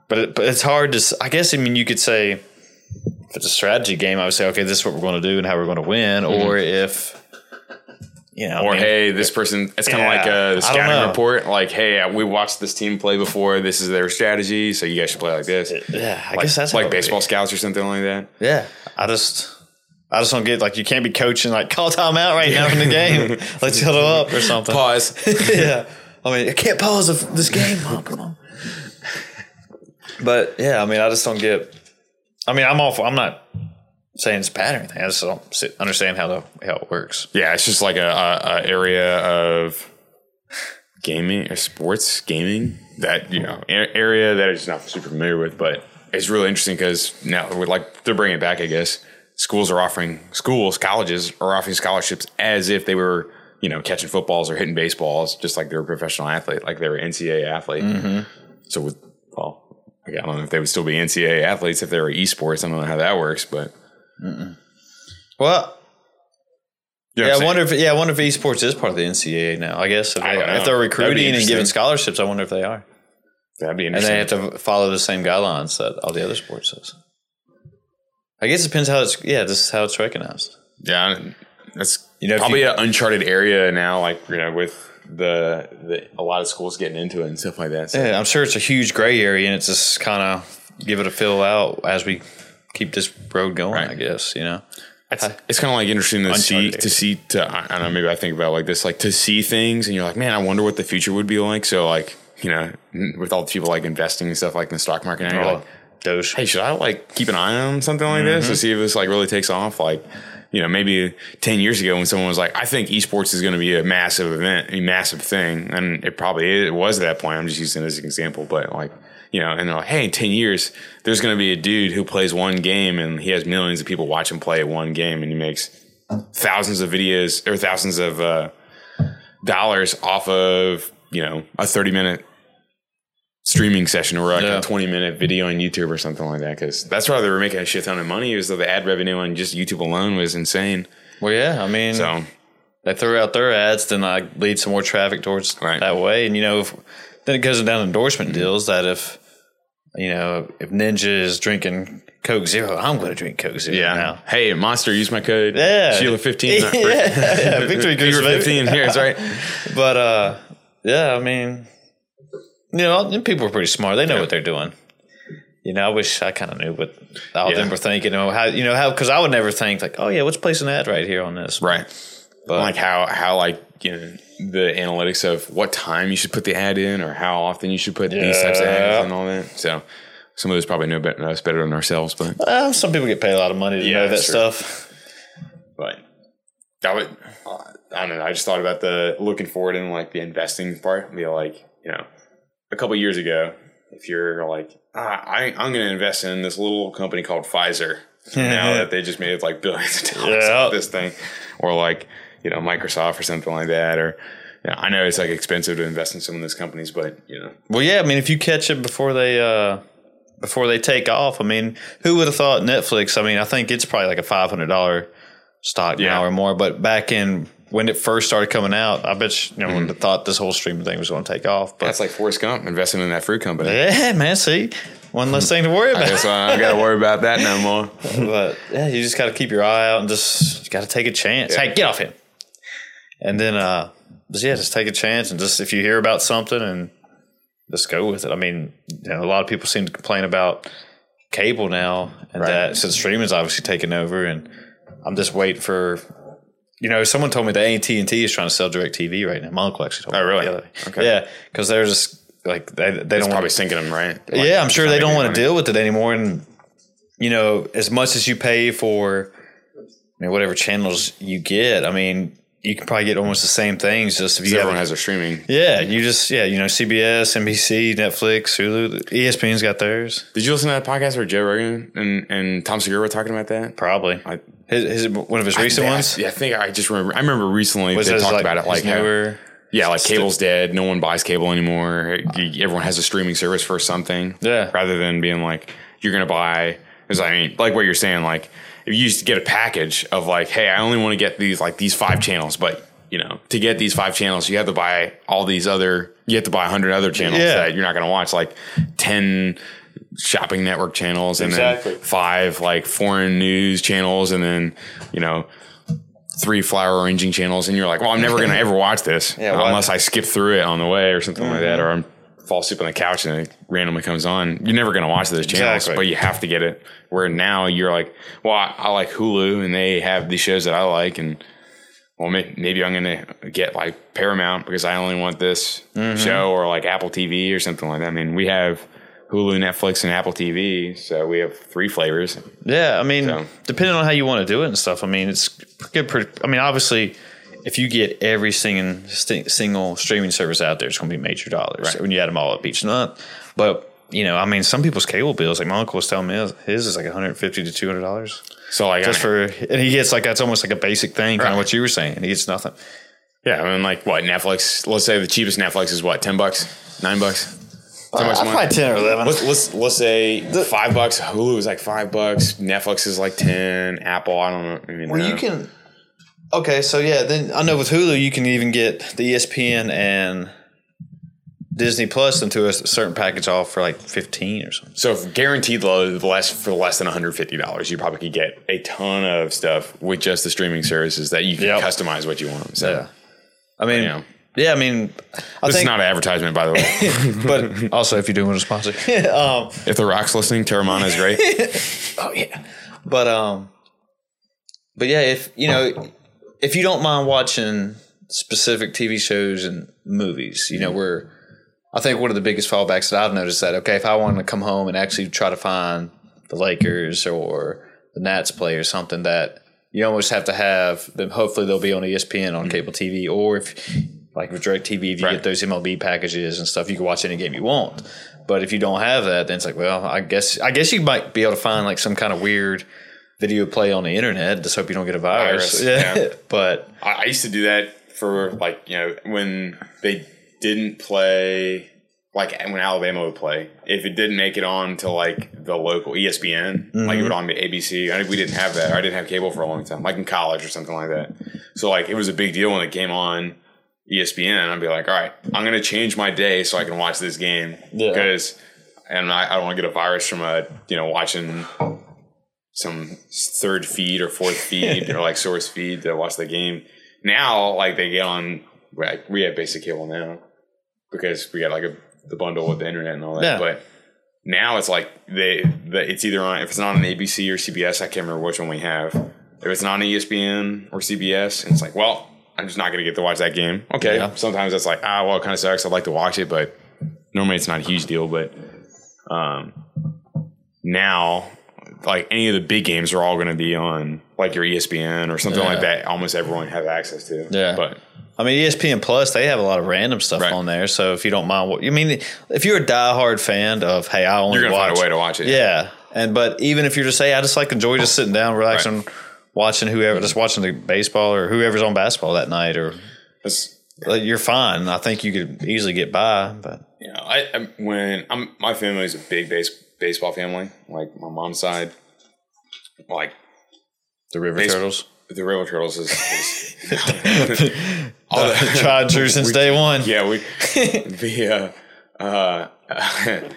But it, but it's hard to. I guess I mean you could say if it's a strategy game, I would say okay, this is what we're going to do and how we're going to win. Or if you know, I Mm-hmm. Or mean, hey, this person. It's kind of Yeah, like a don't scouting report. Like, hey, we watched this team play before. This is their strategy, so you guys should play like this. yeah, I like, guess that's like baseball scouts or something like that. Yeah, I just. I just don't get like you can't be coaching like call time out right now from the game. Let's huddle up or something. Pause. yeah. I mean, I can't pause this game. Oh, come on. But yeah, I mean, I just don't get. I mean, I'm. For, I'm not saying it's bad or anything. I just don't sit, understand how the how it works. Yeah, it's just like a, a, a area of gaming or sports gaming that you know a- area that I'm just not super familiar with, but it's really interesting because now we're like they're bringing it back, I guess. Schools are offering schools, colleges are offering scholarships as if they were, you know, catching footballs or hitting baseballs, just like they were a professional athlete, like they were NCAA athlete. Mm-hmm. So with well, I don't know if they would still be NCAA athletes if they were esports. I don't know how that works, but Well, you know yeah, I wonder if yeah, I wonder if esports is part of the NCAA now. I guess if, I they, don't know. if they're recruiting and giving scholarships, I wonder if they are, that'd be interesting. and they have to follow the same guidelines that all the other sports does. I guess it depends how it's yeah, this is how it's recognized. Yeah, that's You know, probably you- an uncharted area now. Like you know, with the, the a lot of schools getting into it and stuff like that. So. Yeah, I'm sure it's a huge gray area, and it's just kind of give it a fill out as we keep this road going. Right. I guess you know. It's, it's kind of like interesting to see to see to I, I don't know maybe I think about like this like to see things and you're like man I wonder what the future would be like so like you know with all the people like investing and stuff like in the stock market now you're Oh, like Doge. hey should I like keep an eye on something like this Mm-hmm. to see if this like really takes off like you know maybe 10 years ago when someone was like I think esports is going to be a massive event a massive thing and it probably is, it was at that point I'm just using it as an example but like you know and they're like hey in 10 years there's going to be a dude who plays one game and he has millions of people watch him play one game and he makes thousands of videos or thousands of uh, dollars off of you know a 30 minute streaming session or like Yeah. a 20 minute video on YouTube or something like that because that's why they were making a shit ton of money. Is that the ad revenue on just YouTube alone was insane. Well, yeah, I mean, so. they throw out their ads, then I lead some more traffic towards Right. that way. And you know, if, then it goes down endorsement deals that if you know if Ninja is drinking Coke Zero, I'm going to drink Coke Zero yeah. now. hey monster use my code. Yeah. Sheila 15 yeah, yeah, victory cruise, 15 here that's right. But uh, yeah, I mean, you know, people are pretty smart. They know what they're doing. You know, I wish I kind of knew what all of Yeah. them were thinking. Or how you know how because I would never think like, oh yeah, let's place an ad right here on this. right But like how how like you know the analytics of what time you should put the ad in or how often you should put these types of ads and all that so some of those probably know better, us better than ourselves but uh, some people get paid a lot of money to Yeah, know that true. stuff. but that would I don't know. I just thought about the looking forward in like the investing part. Be like, you know, a couple years ago, if you're like, ah, I, I'm going to invest in this little company called Pfizer. now that they just made like billions of dollars Yeah. off this thing, or like you know Microsoft or something like that, or you know, I know it's like expensive to invest in some of those companies, but you know, Well, yeah, I mean, if you catch it before they uh, before they take off, I mean, who would have thought Netflix? I mean, I think it's probably like a five hundred dollar stock Yeah. now or more. But back in when it first started coming out, I bet you, you know Mm-hmm. when thought this whole streaming thing was going to take off. But that's like Forrest Gump investing in that fruit company. yeah, man, see, one less thing to worry I about. guess I don't got to worry about that no more. but yeah, you just got to keep your eye out and just got to take a chance. Yeah. Hey, get off him. And then, uh, just, yeah, just take a chance and just if you hear about something and just go with it. I mean, you know, a lot of people seem to complain about cable now, and Right. that since streaming's obviously taken over, and I'm just waiting for. You know, someone told me that AT and T is trying to sell DirecTV right now. My uncle actually told me. Oh, really? the other day. Okay. Yeah, because they're just like they they It's don't probably sinking them, right? yeah, I'm sure they don't want to deal. deal with it anymore. And you know, as much as you pay for I mean, whatever channels you get, I mean, you can probably get almost the same things just if you have. Everyone has their streaming. yeah, you just yeah, you know, CBS, NBC, Netflix, Hulu, ESPN's got theirs. Did you listen to that podcast where Joe Rogan and, and Tom Segura were talking about that? Probably I- his, his one of his recent I, ones Yeah, I think I just remember. I remember recently was they talked like, about it like how- uh, newer. yeah, like cable's dead. No one buys cable anymore. Everyone has a streaming service for something. Yeah. Rather than being like you're gonna buy. Because I mean, like what you're saying, like if you used to get a package of like, hey, I only want to get these like these five channels, but you know, to get these five channels, you have to buy all these other. You have to buy a hundred other channels Yeah. that you're not gonna watch, like ten shopping network channels and Exactly. then five like foreign news channels and then you know three flower arranging channels and you're like well i'm never going to ever watch this Yeah, unless i skip through it on the way or something like mm-hmm. that or i'm fall asleep on the couch and it randomly comes on you're never going to watch those channels Exactly. but you have to get it where now you're like well i, I like hulu and they have these shows that i like and well, may- maybe I'm going to get like Paramount because I only want this Mm-hmm. show or like Apple TV or something like that. I mean, we have Hulu, Netflix, and Apple TV, so we have three flavors. Yeah, I mean, So- depending on how you want to do it and stuff. I mean, it's good. Pretty, I mean, obviously, if you get every single sti- single streaming service out there, it's going to be major dollars Right. when you add them all up each month. But you know, I mean, some people's cable bills, like my uncle was telling me, his- his is like 150 to 200 dollars So like, just I- for, and he gets like that's almost like a basic thing, kind of what you were saying. He gets nothing. yeah, I mean, like what Netflix? Let's say the cheapest Netflix is what ten bucks, nine bucks. Ten bucks a month? ten or eleven. Let's let's let's say five bucks. Hulu is like five bucks. Netflix is like ten. Apple, I don't know. I mean, Well, uh, you can. Okay, so yeah, then I know with Hulu you can even get the ESPN and Disney Plus into a certain package off for like fifteen or something. So if guaranteed low, the less for less than one hundred fifty dollars, you probably could get a ton of stuff with just the streaming services that you can Yep. customize what you want. So Yeah, I mean, Yeah. yeah, I mean, I this is not an advertisement, by the way. but also if you do want to sponsor, um, if the Rock's listening, Teremana is great. oh yeah, but um, but yeah, if you know, if you don't mind watching specific TV shows and movies, you know, mm-hmm. we're I think one of the biggest fallbacks that I've noticed that okay, if I want to come home and actually try to find the Lakers or the Nats play or something that you almost have to have them. Hopefully, they'll be on ESPN on mm-hmm. cable TV, or if like with DirecTV, if you Right. get those MLB packages and stuff, you can watch any game you want. But if you don't have that, then it's like, well, I guess I guess you might be able to find like some kind of weird video play on the internet. Just hope you don't get a virus. Virus, yeah. but I, I used to do that for like you know when they didn't play like when Alabama would play. If it didn't make it on to like the local ESPN, like it mm-hmm. would on ABC. I, think we didn't have that. I didn't have cable for a long time, like in college or something like that. So like it was a big deal when it came on ESPN. I'd be like, all right, I'm gonna change my day so I can watch this game Yeah. because. And I, I don't want to get a virus from a you know watching some third feed or fourth feed or like source feed to watch the game. Now, like they get on, like we have basic cable now because we got like a the bundle with the internet and all that. Yeah. But now it's like they, the, it's either on if it's not on ABC or CBS. I can't remember which one we have. If it's not on ESPN or CBS, and it's like, well, I'm just not going to get to watch that game. Okay. Yeah. Sometimes it's like, ah, well, it kind of sucks. I'd like to watch it, but normally it's not a huge deal. But um, now like any of the big games are all going to be on like your ESPN or something like that. Almost everyone has access to. Yeah. but I mean, ESPN Plus, they have a lot of random stuff Right. on there. So if you don't mind, what you mean, if you're a diehard fan of, hey, I only you're to watch, find a way to watch it. yeah, and but even if you're just say, I just like enjoy just sitting down, relaxing, watching whoever, just watching the baseball or whoever's on basketball that night, or like, you're fine. I think you could easily get by, but you know, I, I when I'm my family is a big base baseball family. Like my mom's side, like the River Base- Turtles, the River Turtles is, is all the, tried and true since day one. yeah we the uh, uh,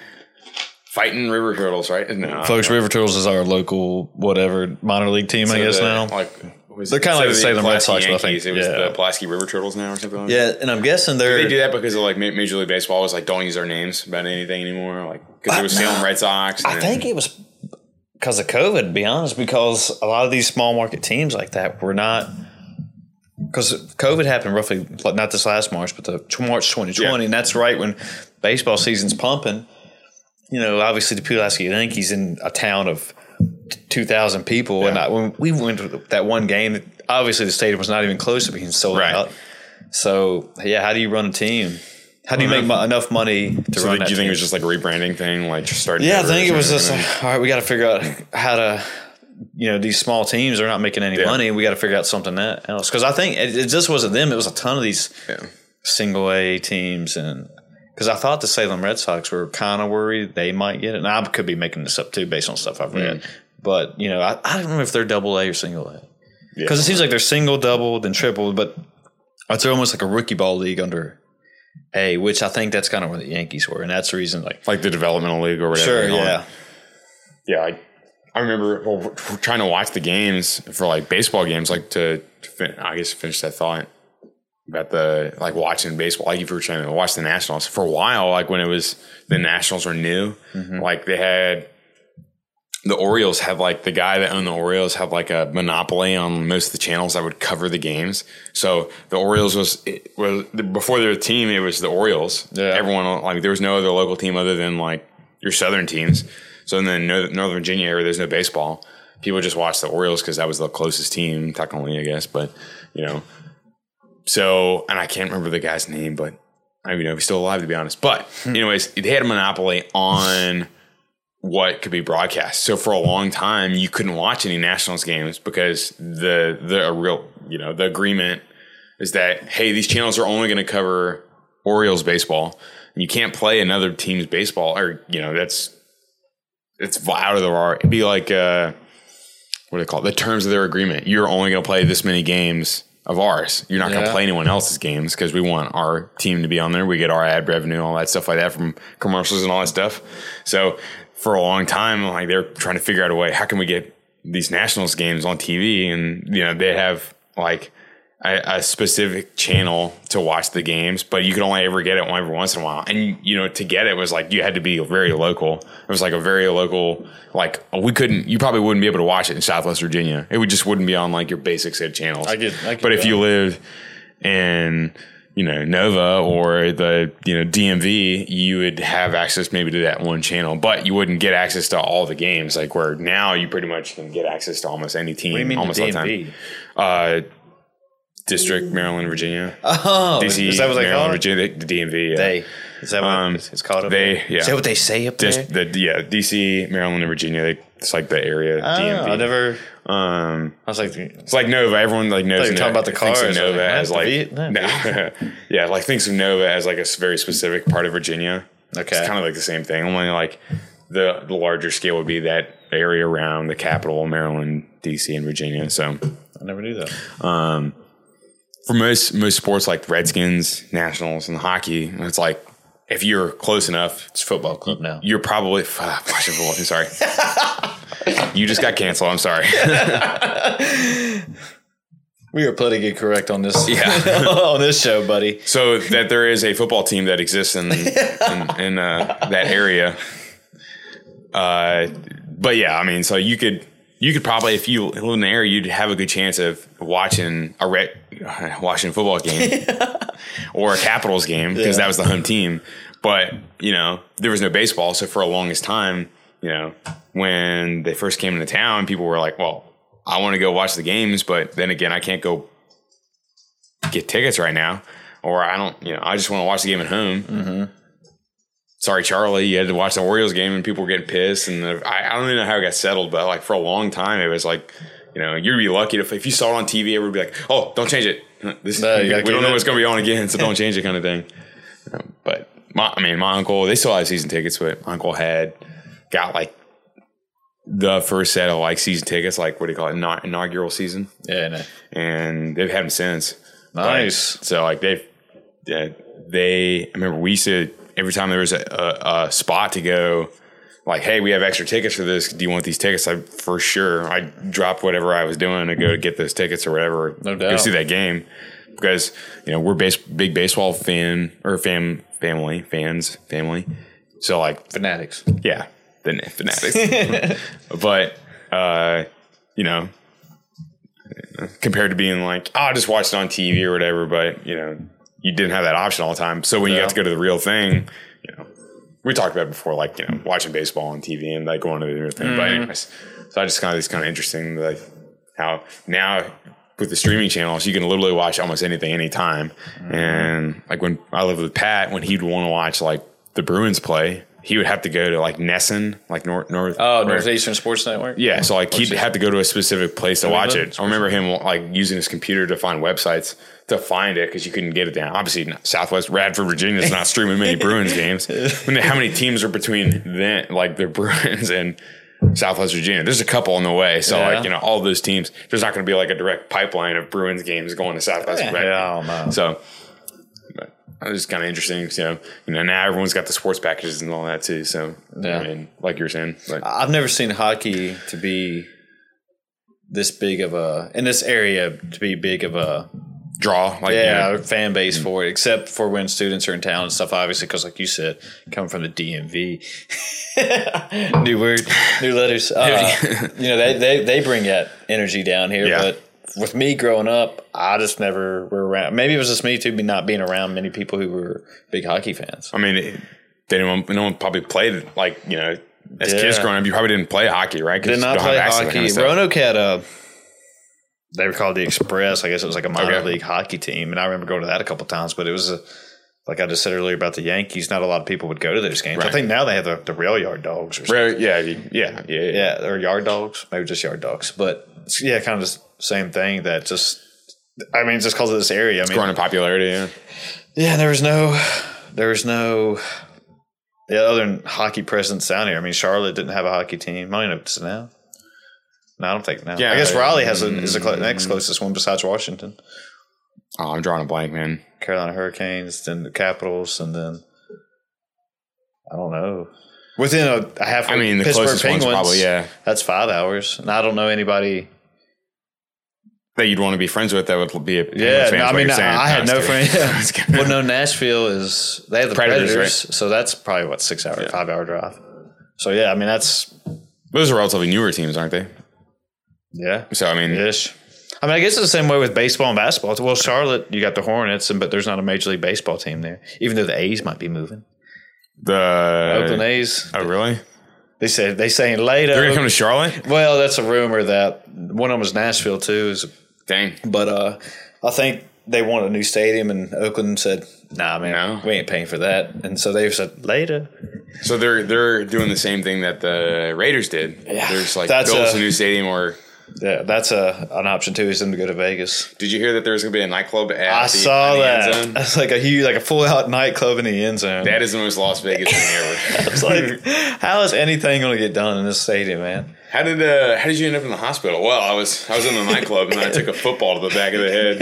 fighting River Turtles right no Folks, River Turtles is our local whatever minor league team, I guess the- now. like was They're kinda instead like of the Salem Red Sox, I think- it was yeah. the Pulaski River Turtles now or something like that. yeah, and I'm guessing they're They do that because of like Major League Baseball was like don't use our names about anything anymore, like because it was Salem. Red Sox. I think it was because of COVID, to be honest, because a lot of these small market teams like that were not. Because COVID happened roughly, not this last March, but the March 2020, Yeah. and that's right when baseball season's pumping. You know, obviously the Pulaski Yankees in a town of t- 2,000 people. And I, when we went to that one game, obviously the stadium was not even close to being sold Right. out. So, yeah, how do you run a team? How do you make enough money to So run do you think it was just like a rebranding thing, like just starting? Yeah, I think it was just like, all right, we got to figure out how to, you know, these small teams are not making any Yeah. money. We got to figure out something else. Because I think it, it just wasn't them; it was a ton of these Yeah. single A teams, and because I thought the Salem Red Sox were kind of worried they might get it. And I could be making this up too, based on stuff I've read. Mm. But you know, I, I don't know if they're double A or single A because it seems like they're single, double, then triple, but it's almost like a rookie ball league under A, which I think that's kind of where the Yankees were, and that's the reason. Like, like the developmental league or whatever. sure, call it. yeah. yeah. I, I remember well, trying to watch the games for like baseball games, like to, to fin- I guess finish that thought about the like watching baseball. Like if you were trying to watch the Nationals for a while, like when it was the Nationals were new, Mm-hmm. like they had the Orioles have like the guy that owned the Orioles have like a monopoly on most of the channels that would cover the games. So the Orioles was was before their team. It was the Orioles. Yeah. Everyone like there was no other local team other than like your Southern teams. So then North- Northern Virginia area, there's no baseball. People just watch the Orioles because that was the closest team technically, I guess. But you know, so and I can't remember the guy's name, but I don't even know if he's still alive to be honest. But hmm. anyways, they had a monopoly on what could be broadcast. So for a long time, you couldn't watch any Nationals games because the the real you know the agreement is that hey, these channels are only going to cover Orioles baseball, and you can't play another team's baseball, or you know that's it's out of the bar. It'd be like uh, what do they call it? The terms of their agreement. You're only going to play this many games of ours. You're not going to play anyone else's games because we want our team to be on there. We get our ad revenue, all that stuff like that from commercials and all that stuff. So for a long time, like they're trying to figure out a way. How can we get these Nationals games on TV? And you know they have like a, a specific channel to watch the games, but you could only ever get it every once in a while. And you know, to get it was like you had to be very local. It was like a very local. Like we couldn't. You probably wouldn't be able to watch it in Southwest Virginia. It would just wouldn't be on like your basic set channels. I get- I get but if you lived in you know Nova or the you know DMV, you would have access maybe to that one channel, but you wouldn't get access to all the games. Like where now you pretty much can get access to almost any team. What do you mean almost all the time. Uh, District, Maryland, Virginia. Oh, DC, what they Maryland? Virginia, the DMV. Yeah. They. Is that what Um, it's called? Up they- there? yeah. Is that what they say up there? The yeah, DC, Maryland, and Virginia. They, it's like the area Oh, DMV. I never. um, I was like, it's like Nova. Everyone like knows. you were talking about the thinks of cars. I Nova like, as like Vietnam? no, yeah, like thinks of Nova as like a very specific part of Virginia. Okay. it's kind of like the same thing. Only like the the larger scale would be that area around the capital, Maryland, DC, and Virginia. So I never knew that. Um, for most most sports like Redskins, Nationals, and hockey, it's like if you're close enough, It's football club now. you're probably uh, watching football. I'm sorry. you just got canceled. I'm sorry. We are politically correct on this. Yeah. on this show, buddy. so that there is a football team that exists in in, in uh, that area. Uh, but yeah, I mean, so you could you could probably if you live in the area, you'd have a good chance of watching a red watching a football game or a Capitals game because Yeah. that was the home team. But you know, there was no baseball, so for a longest time, you know, when they first came into town, people were like, "Well, I want to go watch the games, but then again, I can't go get tickets right now, or I don't, you know, I just want to watch the game at home." Mm-hmm. Sorry, Charlie, you had to watch the Orioles game, and people were getting pissed, and the, I, I don't even know how it got settled, but like for a long time, it was like. You know, you'd be lucky if, if you saw it on TV, everyone would be like, "Oh, don't change it. This, No, we don't know it. what's going to be on again, so don't change it," kind of thing. Um, but my, I mean, my uncle, they still have season tickets, but my uncle had got like the first set of like season tickets, like what do you call it, Ina- inaugural season, Yeah, no. and they've had them since. Nice. So like they've, yeah, they. I remember we used to every time there was a, a, a spot to go. Like, hey, we have extra tickets for this. Do you want these tickets? I for sure. I dropped whatever I was doing to go to get those tickets or whatever. No doubt. Go see that game because you know we're base, big baseball fan or fam family fans family. So like Fanatics. yeah, the fanatics. but uh, you know, compared to being like, oh, I just watched it on TV or whatever, but you know, you didn't have that option all the time. So when you got to go to the real thing, you know, we talked about it before, like you know, hmm. watching baseball on TV and like going to the real thing. But hmm. anyways, so I just kind of it's kind of interesting, like how now. With the streaming channels, you can literally watch almost anything anytime. Hmm. And like when I lived with Pat, when he'd want to watch like the Bruins play, he would have to go to like NESN, like North North. Oh, or- Northeastern Sports Network. yeah, so like he'd have to go to a specific place to watch it. I remember him like using his computer to find websites to find it because you couldn't get it down. Obviously, Southwest Radford, Virginia is not streaming many Bruins games. I mean, how many teams are between then, like the Bruins and Southwest Virginia? There's a couple on the way, so Yeah. like you know all those teams. There's not going to be like a direct pipeline of Bruins games going to Southwest. Yeah, Radford. I don't know. So. But It's kind of interesting, you know. You know, now everyone's got the sports packages and all that too. So, Yeah. I mean, like you were saying, I've never seen hockey to be this big of a in this area to be big of a draw, like you yeah know, fan base for it, except for when students are in town and stuff. Obviously, because like you said, coming from the DMV, new word, new letters. Uh, you know, they, they they bring that energy down here, Yeah. but. With me growing up, I just never were around. Maybe it was just me too, not being around many people who were big hockey fans. I mean, it, they didn't. No one probably played like you know as Yeah. kids growing up. You probably didn't play hockey, right? Did not play access to that hockey. kind of. Roanoke had a. They were called the Express. I guess it was like a minor Okay. league hockey team, and I remember going to that a couple times. But it was a like I just said earlier about the Yankees, not a lot of people would go to those games. I think now they have the, the rail yard dogs or something. Right, yeah, yeah, yeah, yeah. Yeah, or yard dogs, maybe just yard dogs. But it's, yeah, kind of the same thing that just, I mean, just because of this area. I mean, Growing in popularity, yeah. yeah, there was no, there was no, yeah, other than hockey presence down here. I mean, Charlotte didn't have a hockey team. I don't know if it's now. No, I don't think now. Yeah, I guess Raleigh has a, is the next mm. closest one besides Washington. Oh, I'm drawing a blank, man. Carolina Hurricanes, then the Capitals, and then I don't know. Within a, a half, I mean, the Pittsburgh closest one's Penguins, probably, yeah. that's five hours, and I don't know anybody. That you'd want to be friends with that would be a Yeah, no, I mean, you're. I had No, no I'm just kidding. I'm friends. well, no, Nashville is they have the Predators, Predators, right? so that's probably what six hour, five hour drive. So yeah, I mean that's Those are relatively newer teams, aren't they? yeah, So I mean, ish. I mean, I guess it's the same way with baseball and basketball. Well, Charlotte, you got the Hornets, and but there's not a major league baseball team there. Even though the A's might be moving, the Oakland A's. Oh, really? They said they saying later. They're gonna come to Charlotte? Well, that's a rumor that one of them was Nashville too. Is Dang. but uh, I think they want a new stadium, and Oakland said, "Nah, man, No. we ain't paying for that." And so they said later. So they're they're doing the same thing that the Raiders did. Yeah. They're like That's build a- a new stadium. Or Yeah, that's a an option too. Is them to go to Vegas. did you hear that there's gonna be a nightclub at I the, saw the end that. zone? That's like a huge, like a full out nightclub in the end zone. That is the most Las Vegas thing ever. it's like, how is anything going to get done in this stadium, man? How did uh, how did you end up in the hospital? Well, I was I was in the nightclub and I took a football to the back of the head.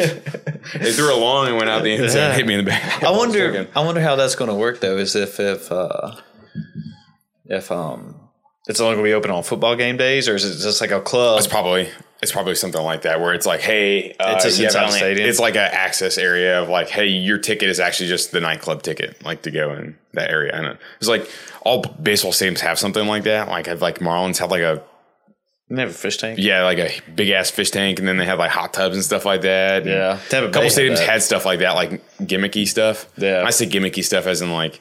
They threw a long and went out the end zone, Yeah. hit me in the back. I wonder. Second. I wonder how that's going to work though. Is if if uh, if um, it's only going to be open on football game days, or is it just like a club? It's probably it's probably something like that where it's like, hey, uh, It's you inside stadium? It's like an access area of like, hey, your ticket is actually just the nightclub ticket, like to go in that area. I know it's like all baseball stadiums have something like that. Like have like Marlins have like a They have a fish tank. yeah like a big ass fish tank, and then they have like hot tubs and stuff like that. Yeah. And a couple stadiums had stuff like that, like gimmicky stuff. Yeah. I say gimmicky stuff as in like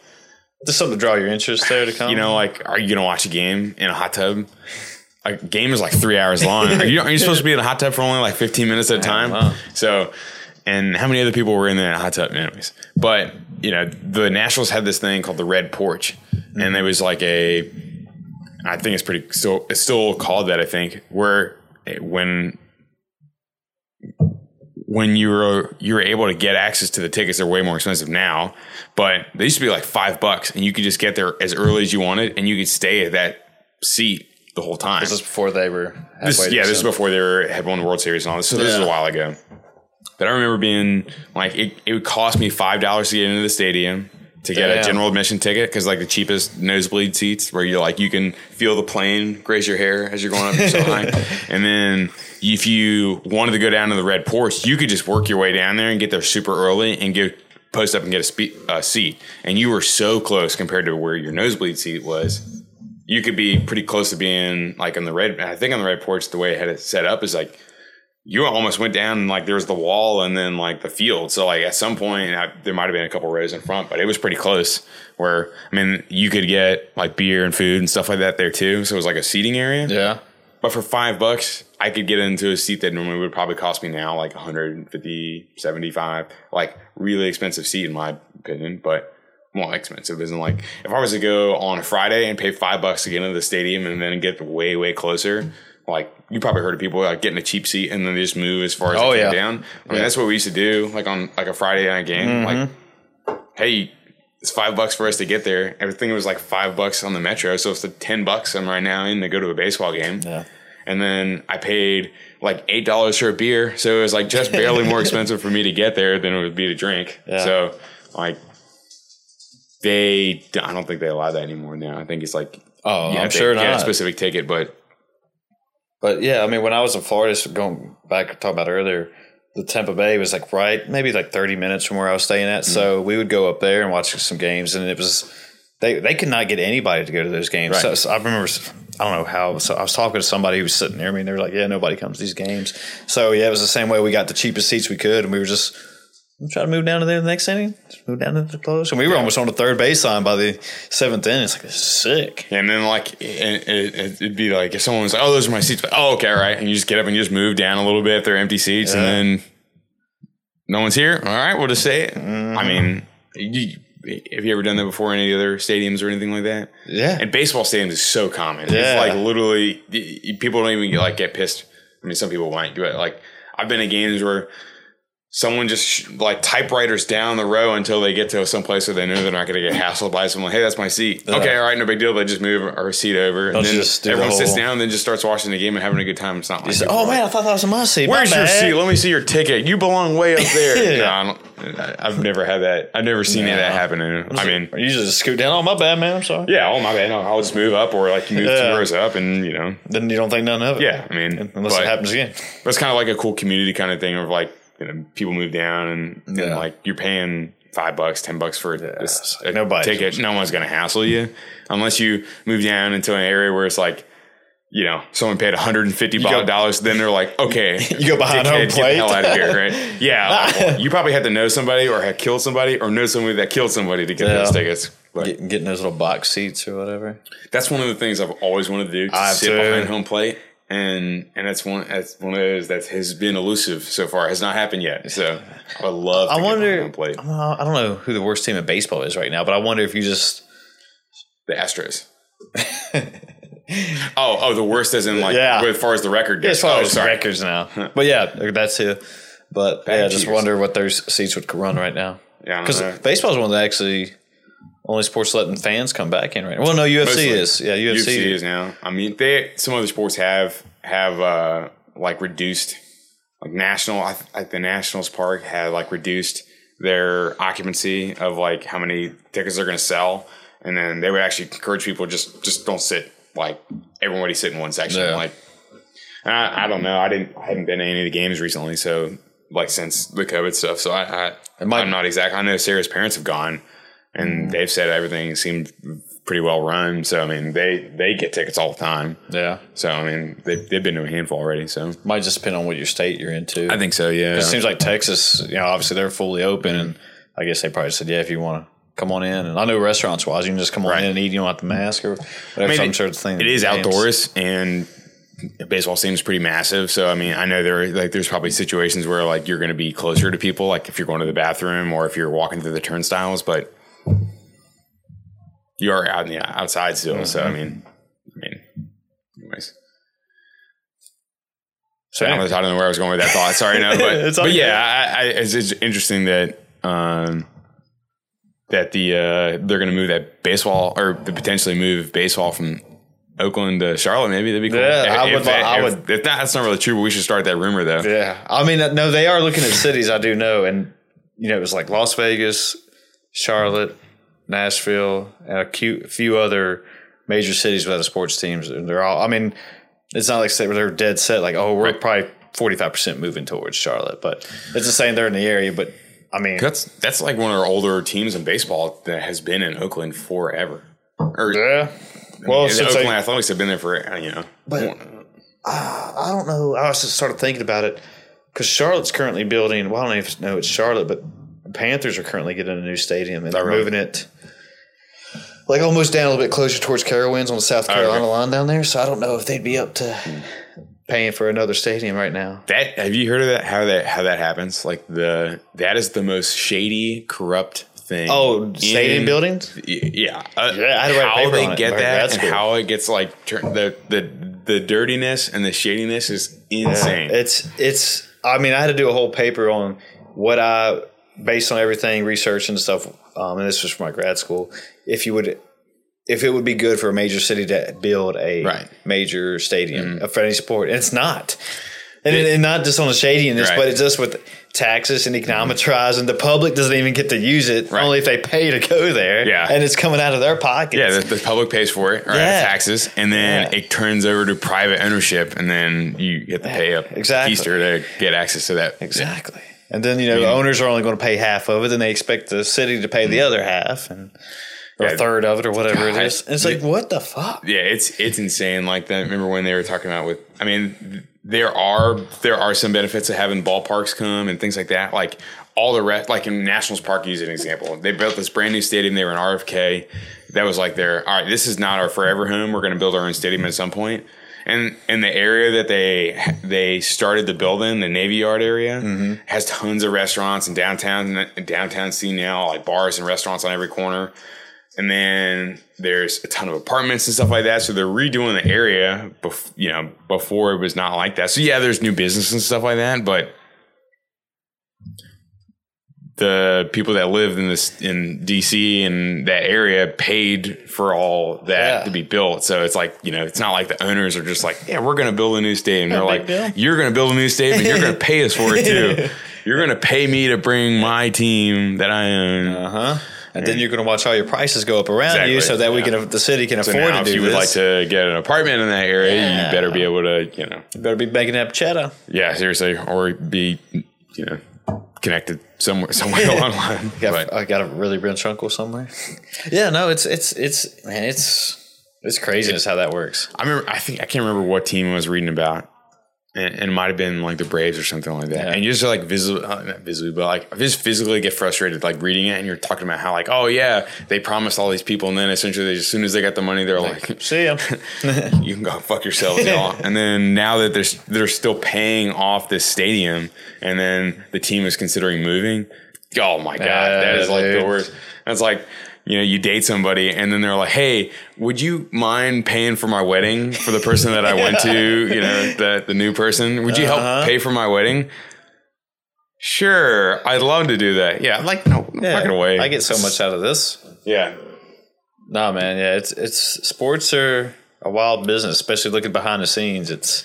Just something to draw your interest there to come. you know, like, are you gonna watch a game in a hot tub? A game is like three hours long. Are you, are you supposed to be in a hot tub for only like fifteen minutes at a time? wow. So, and how many other people were in there in a hot tub, anyways? But you know, the Nationals had this thing called the Red Porch, and it was like a, I think it's pretty still it's still called that. I think where it- when when you were you were able to get access to the tickets, they're way more expensive now. But they used to be like five bucks, and you could just get there as early as you wanted, and you could stay at that seat the whole time. This is before they were. This- yeah, to this is before they were, had won the World Series and all this. So this is a while ago. But I remember being like, it, it would cost me five dollars to get into the stadium to get a general admission ticket because like the cheapest nosebleed seats where you're like you can feel the plane graze your hair as you're going up so high, and then if you wanted to go down to the red porch, you could just work your way down there and get there super early and get post up and get a spe- uh, seat, and you were so close compared to where your nosebleed seat was you could be pretty close to being like on the red. I think on the red porch, the way I had it set up is like you almost went down and like there was the wall and then like the field. So like at some point I, there might have been a couple rows in front, but it was pretty close. Where I mean, you could get like beer and food and stuff like that there too. So it was like a seating area. Yeah. But for five bucks, I could get into a seat that normally would probably cost me now like 150, 75, like really expensive seat in my opinion, but more expensive isn't like if I was to go on a Friday and pay five bucks to get into the stadium and then get way, way closer. Like you probably heard of people like getting a cheap seat and then they just move as far as Oh, they yeah. can down. I mean, that's what we used to do, like on like a Friday night game. Like, mm-hmm. hey, it's five bucks for us to get there. Everything was like five bucks on the metro, so it's the ten bucks I'm right now in to go to a baseball game. Yeah. And then I paid like eight dollars for a beer, so it was like just barely more expensive for me to get there than it would be to drink. Yeah. So like they, I don't think they allow that anymore now. I think it's like Oh, I'm sure get a not. specific ticket, but But yeah, I mean, when I was in Florida, going back to talk about earlier, the Tampa Bay was like right, maybe like 30 minutes from where I was staying at. So Mm-hmm. we would go up there and watch some games, and it was they they could not get anybody to go to those games. Right. So, so I remember, I don't know how. So I was talking to somebody who was sitting near me, and they were like, "Yeah, nobody comes to these games." So yeah, it was the same way. We got the cheapest seats we could, and we were just. trying to move down to there the next inning. Just move down to the close, and we were almost on the third baseline by the seventh inning. It's like it's sick. and then like it, it, it'd be like if someone was like, "Oh, those are my seats," like, "Oh, okay, all right," and you just get up and you just move down a little bit if they're empty seats, Yeah. and then no one's here. All right, we'll just say it. Mm-hmm. I mean, you, have you ever done that before in any other stadiums or anything like that? Yeah. And baseball stadiums is so common. Yeah. It's like literally people don't even get, like get pissed. I mean, some people might do it. Like I've been in games where someone just sh- like typewriters down the row until they get to some place where they know they're not going to get hassled by someone. Hey, that's my seat. Okay, all right, no big deal. They just move our seat over, and then just do the everyone sits down, and then just starts watching the game and having a good time. It's not like oh man, I thought that was my seat. My Where's your bad." seat? Let me see your ticket. You belong way up there. Yeah. No, I I've never had that. I've never seen any of that happen. I mean, you just scoot down. Oh my bad, man. I'm sorry. yeah. Oh my bad. No, I'll just move up, or like you move Yeah. two rows up, and you know, Then you don't think none of it. yeah. I mean, Unless it happens again. That's kind of like a cool community kind of thing of like you know people move down and, and like you're paying five bucks, ten bucks for this like nobody- ticket. No one's gonna hassle you unless you move down into an area where it's like. You know, someone paid 150 dollars. Then they're like, "Okay, You go behind home Get the plate. hell out of here!" Right? Yeah, you probably had to know somebody, or had killed somebody, or know somebody that killed somebody to get Yeah. those tickets. But Getting, getting those little box seats or whatever. that's one of the things I've always wanted to do. To I sit too. behind home plate, and and that's one that's one of those that has been elusive so far. Has not happened yet. So I would love. I wonder. I don't know who the worst team in baseball is right now, but I wonder if you just The Astros. oh, oh, the worst as in like Yeah. as far as the record goes. as far oh, as sorry. records now. But yeah, that's too. But Bad yeah, I just wonder what their seats would run right now. Yeah, because baseball is one that actually only sports letting fans come back in right. Well, no, UFC Mostly. is. Yeah, UFC, UFC is now. I mean, they some other sports have have uh like reduced like national. I like the Nationals Park had like reduced their occupancy of like how many tickets they're going to sell, and then they would actually encourage people just just don't sit like everybody sit in one section. Yeah. Like, I, I don't know. I didn't. I haven't been to any of the games recently, so like since the COVID stuff. So I, I might- I'm not exact. I know Sarah's parents have gone, and mm-hmm. they've said everything seemed pretty well run. So I mean, they they get tickets all the time. Yeah, So I mean, they, they've been to a handful already. So might just depend on what your state you're into. I think so. Yeah. it seems like Texas. You know, obviously they're fully open, and I guess they probably said, yeah, if you want to come on in. And I know restaurants wise, you can just come on Right. in and eat. You don't have to mask or whatever. I mean, so I'm sure it's thing. it is games. outdoors and baseball seems pretty massive. So I mean, I know there like there's probably situations where like you're going to be closer to people, like if you're going to the bathroom or if you're walking through the turnstiles, but you are out in the outside still. So I Mm-hmm. mean, I mean, anyways. So I don't, know, I don't know where I was going with that thought. Sorry, no, but It's but yeah, I, I, it's, it's interesting that um, that the uh, they're going to move that baseball or potentially move baseball from Oakland to Charlotte. Maybe that'd be cool. Yeah, I If- would if that- I would- If that, that's not really true, but we should start that rumor though. Yeah, I mean, no, they are looking at cities. I do know, and you know, it was like Las Vegas, Charlotte, Nashville, and a few, few other major cities without sports teams. And they're all. I mean, it's not like they- they're dead set. Like, oh, we're probably forty five percent moving towards Charlotte, but it's the same. They're in the area, but I mean, That's that's like one of our older teams in baseball that has been in Oakland forever. Or yeah. Well, in since Oakland, they, I thought they've been there for uh, you know. But- I don't know. I was just started thinking about it because Charlotte's currently building. Well, I don't even know it's Charlotte, but the Panthers are currently getting a new stadium and they're really? moving it like almost down a little bit closer towards Carowinds on the South Carolina line down there. So I don't know if they'd be up to paying for another stadium right now. That have you heard of that? How that how that happens? Like the that is the most shady, corrupt thing. Oh, stadium in- buildings. Yeah, uh, Yeah, I had to write a how paper they on it get in that and how it gets like turn, the the the dirtiness and the shadiness is insane. It's it's. I mean, I had to do a whole paper on what I based on everything, research and stuff. Um, and this was for my grad school. If you would, if it would be good for a major city to build a Right. Mm-hmm. major stadium for any sport, and it's not. And, it, and not just on the shadiness, Right. but it's just with taxes and econometrized, and the public doesn't even get to use it. Right. Only if they pay to go there. Yeah. and it's coming out of their pockets. yeah, the, the public pays for it, right? Yeah. Taxes, and then Yeah. it turns over to private ownership, and then you get to pay up Exactly. Easter to get access to that. Exactly. And then you know the owners are only going to pay half of it, then they expect the city to pay the mm-hmm. other half and or Yeah. a third of it or whatever God. it is. And it's like, what the fuck? Yeah, it's it's insane. Like that. Remember when they were talking about with? I mean, there are there are some benefits of having ballparks come and things like that. Like all the rest, like in Nationals Park, use an example. They built this brand new stadium. They were in RFK. That was like their all right. This is not our forever home. We're going to build our own stadium at some point. And and the area that they they started the building, the Navy Yard area, Mm-hmm. has tons of restaurants and downtown downtown scene now, like bars and restaurants on every corner. And then there's a ton of apartments and stuff like that. So they're redoing the area, bef- you know, before it was not like that. So yeah, there's new business and stuff like that, but the people that live in this in DC and that area paid for all that Yeah. to be built. So it's like, you know, it's not like the owners are just like, yeah, we're going to build a new stadium. They're like, deal. you're going to build a new stadium and you're going to pay us for it too. You're going to pay me to bring my team that I own. Uh huh. And then you're going to watch all your prices go up around you, so that we yeah. can, the city can So afford to if you this. would like to get an apartment in that area, Yeah. you better be able to, you know, you better be making up cheddar. yeah, seriously, or be, you know, connected somewhere, somewhere online. Got, But I got a really rich uncle somewhere. yeah, no, it's it's it's man, it's it's craziness how that works. I remember, I think I can't remember what team I was reading about, and, and it might have been like the Braves or something like that. Yeah. And you just like visibly, uh, not visibly, but like just physically get frustrated like reading it, and you're talking about how like, oh yeah, they promised all these people, and then essentially as soon as they got the money, they're like, See ya. you can go fuck yourselves, y'all. and then now that they're they're still paying off this stadium, and then the team is considering moving. Oh my god, that is like the worst. That's like you know you date somebody, and then they're like, hey, would you mind paying for my wedding for the person that I went to? You know, the the new person. Would you Uh-huh. help pay for my wedding? Sure, I'd love to do that. Yeah, like no, no Yeah, fucking way. I get so much out of this. Yeah, Nah, man, yeah, it's it's sports are a wild business, especially looking behind the scenes. It's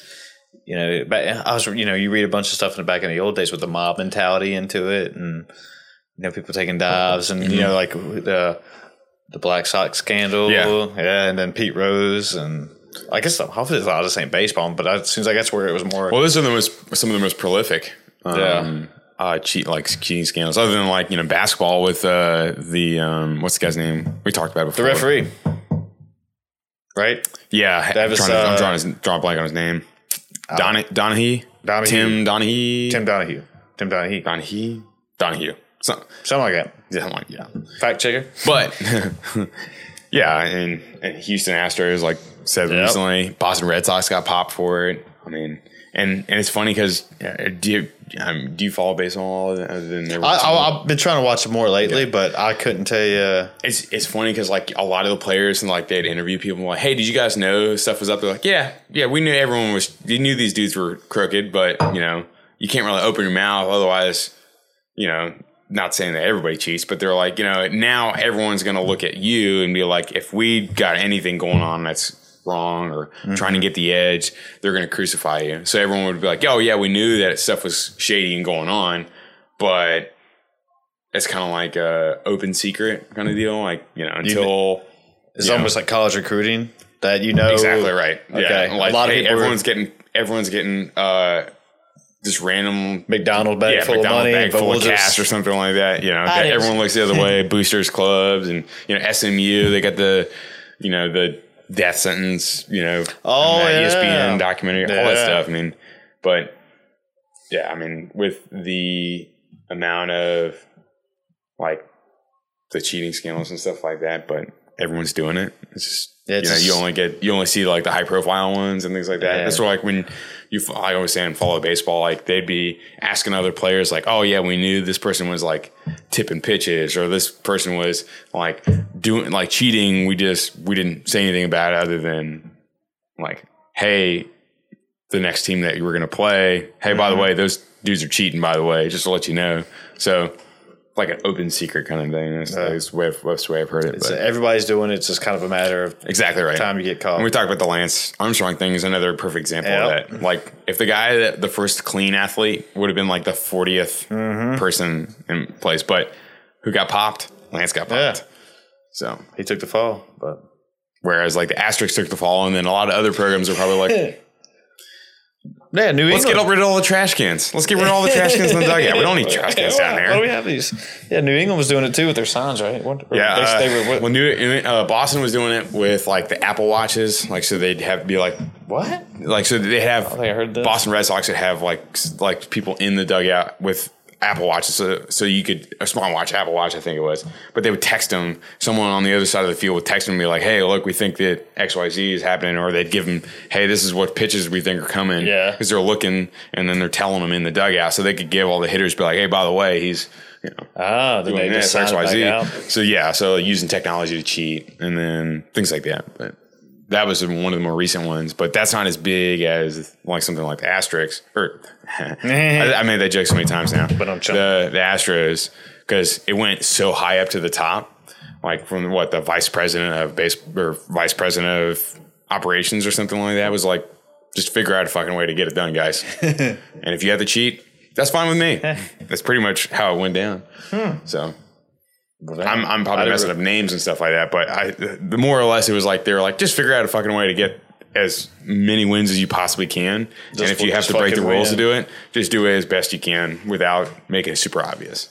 you know, I was you know, you read a bunch of stuff in the back in the old days with the mob mentality into it, and you know, people taking dives, and you know, like the the Black Sox scandal, Yeah. yeah, and then Pete Rose, and I guess hopefully a lot of this ain't baseball, but it seems like that's where it was more. Well, those are the most some of the most prolific. Yeah. Um, uh, cheat like cheating scandals, other than like you know basketball with uh, the um, what's the guy's name we talked about it the referee, right? Yeah, I'm was, trying, to, I'm uh, drawing, his, drawing a blank on his name. Don Donahue, Donahue. Tim Donahue, Tim Donahue, Tim Donahue, Donahue, Donahue, Some, something like that. something like yeah. Fact checker. But yeah, and, and Houston Astros like said Yep. recently, Boston Red Sox got popped for it. I mean, and and it's funny because do you um, do you follow baseball other than I, I, I've been trying to watch it more lately, but I couldn't tell you. It's it's funny because like a lot of the players and like they'd interview people like, hey, did you guys know stuff was up? They're like, yeah, yeah, we knew everyone was. You knew these dudes were crooked, but you know you can't really open your mouth otherwise. You know, not saying that everybody cheats, but they're like, you know, now everyone's gonna look at you and be like, if we got anything going on that's wrong or trying to get the edge, they're gonna crucify you. So everyone would be like, oh yeah, we knew that stuff was shady and going on, but it's kind of like a open secret kind of deal. Like you know, until It's almost like college recruiting that you know exactly right. Okay. Yeah, like A lot of hey, people are- everyone's getting everyone's getting uh just random McDonald bag yeah, full McDonald's of money, bag but full we'll of just- or something like that. You know, I didn't- everyone looks the other way. Boosters clubs and you know SMU. They got the you know the death sentence. You know, Oh, yeah. ESPN documentary, all that stuff. I mean, but yeah, I mean, with the amount of like the cheating scandals and stuff like that, but everyone's doing it. It's just Yeah, it's you know, you only get you only see like the high profile ones and things like that. Yeah. That's where like when you I always say and follow baseball, like they'd be asking other players like, oh yeah, we knew this person was like tipping pitches or this person was like doing like cheating. We just we didn't say anything about it other than like, hey, the next team that you were gonna play, hey, by the Mm-hmm. way, those dudes are cheating. By the way, just to let you know. So. Like an open secret kind of thing. That's, that's, the, way I've, that's the way I've heard it. But- everybody's doing it. It's just kind of a matter of Exactly right. time you get caught. And we talked about the Lance Armstrong thing is another perfect example Yep. of that. Like if the guy that the first clean athlete would have been like the 40th Mm-hmm. person in place, but who got popped? Lance got Yeah. popped. So he took the fall, but whereas like the Asterix took the fall, and then a lot of other programs are probably like, yeah, New England. let's England. get rid of all the trash cans. Let's get rid of all the trash cans in the dugout. We don't need trash cans down here. Why do we have these? Yeah, New England was doing it too with their signs, right? What, Yeah, they, uh, they were. What, well, New uh, Boston was doing it with like the Apple watches, like so they'd have to be like what? like so they have think I heard this. Boston Red Sox would have like like people in the dugout with Apple Watches, so, so you could a smartwatch, Apple Watch, I think it was. But they would text them. Someone on the other side of the field would text them and be like, "Hey, look, we think that X Y Z is happening," or they'd give them, "Hey, this is what pitches we think are coming." Yeah. because they're looking and then they're telling them in the dugout, so they could give all the hitters, be like, "Hey, by the way, he's." You know, Ah, doing this, it back out. So yeah, so using technology to cheat and then things like that. But that was one of the more recent ones. But that's not as big as like something like the Asterix or eh. I, I made that joke so many times now. But I'm the the Astros because it went so high up to the top, like from what the vice president of base or vice president of operations or something like that was like. Just figure out a fucking way to get it done, guys. and if you have to cheat, that's fine with me. that's pretty much how it went down. Hmm. So I'm, I'm probably messing up names and stuff like that, but I, the more or less, it was like they were like, just figure out a fucking way to get as many wins as you possibly can, and if you have to break the rules to do it, just do it as best you can without making it super obvious.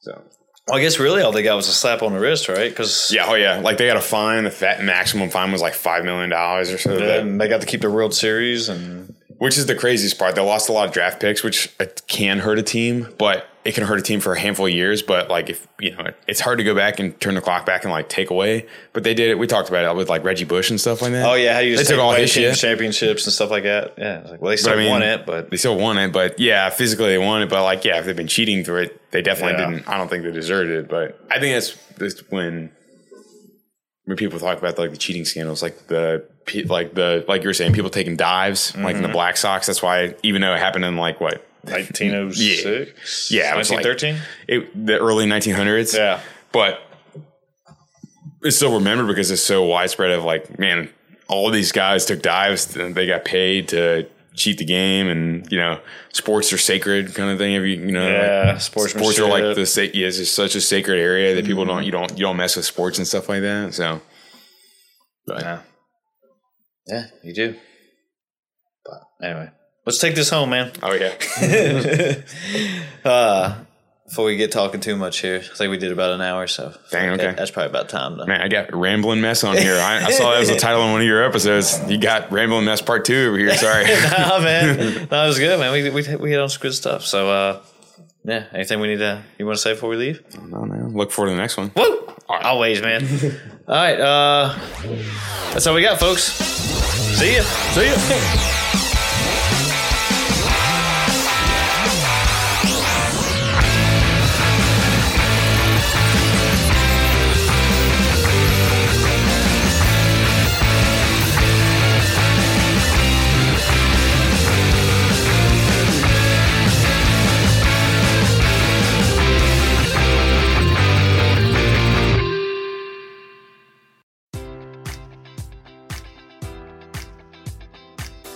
So Well, I guess really all they got was a slap on the wrist, right? Because yeah, oh yeah, like they got a fine. The fat maximum fine was like five million dollars or so. that- then they got to keep the World Series, and which is the craziest part. They lost a lot of draft picks, which uh, can hurt a team, but it can hurt a team for a handful of years. But like if you know, it's hard to go back and turn the clock back and like take away. But they did it. We talked about it with like Reggie Bush and stuff like that. oh yeah, how do you just they took all his shit. championships and stuff like that? Yeah, like well, they still But I mean, won it, but they still won it. But yeah, physically they won it. But like, yeah, if they've been cheating through it, they definitely Yeah. didn't. I don't think they deserved it. But I think that's, that's when when people talk about like the cheating scandals, like the pe- like the like you were saying, people taking dives, like Mm-hmm. in the Black Sox. That's why even though it happened in like what 1906, Yeah, it was like- 1913. it, the early 1900s. Yeah. but it's still remembered because it's so widespread. Of like, man, all these guys took dives. and They got paid to cheat the game, and you know, sports are sacred, kind of thing. Have you, you know, Yeah, like, sportsmanship. sports are like the sa- yeah, it's just such a sacred area that people don't you don't you don't mess with sports and stuff like that. So, but Yeah, yeah, you do. But anyway, let's take this home, man. oh yeah, Uh, before we get talking too much here, I think we did about an hour, so Dang, that- okay. that's probably about time. Man, I got rambling mess on here. I, I saw that as the title of one of your episodes. You got rambling mess part two over here. Sorry. nah, man, that was good, man. We we we hit on some good stuff. So, uh, yeah, anything we need to you want to say before we leave? no, man. Look forward to the next one. Woo! Always, man. All right, uh, that's all we got, folks. See ya. See ya.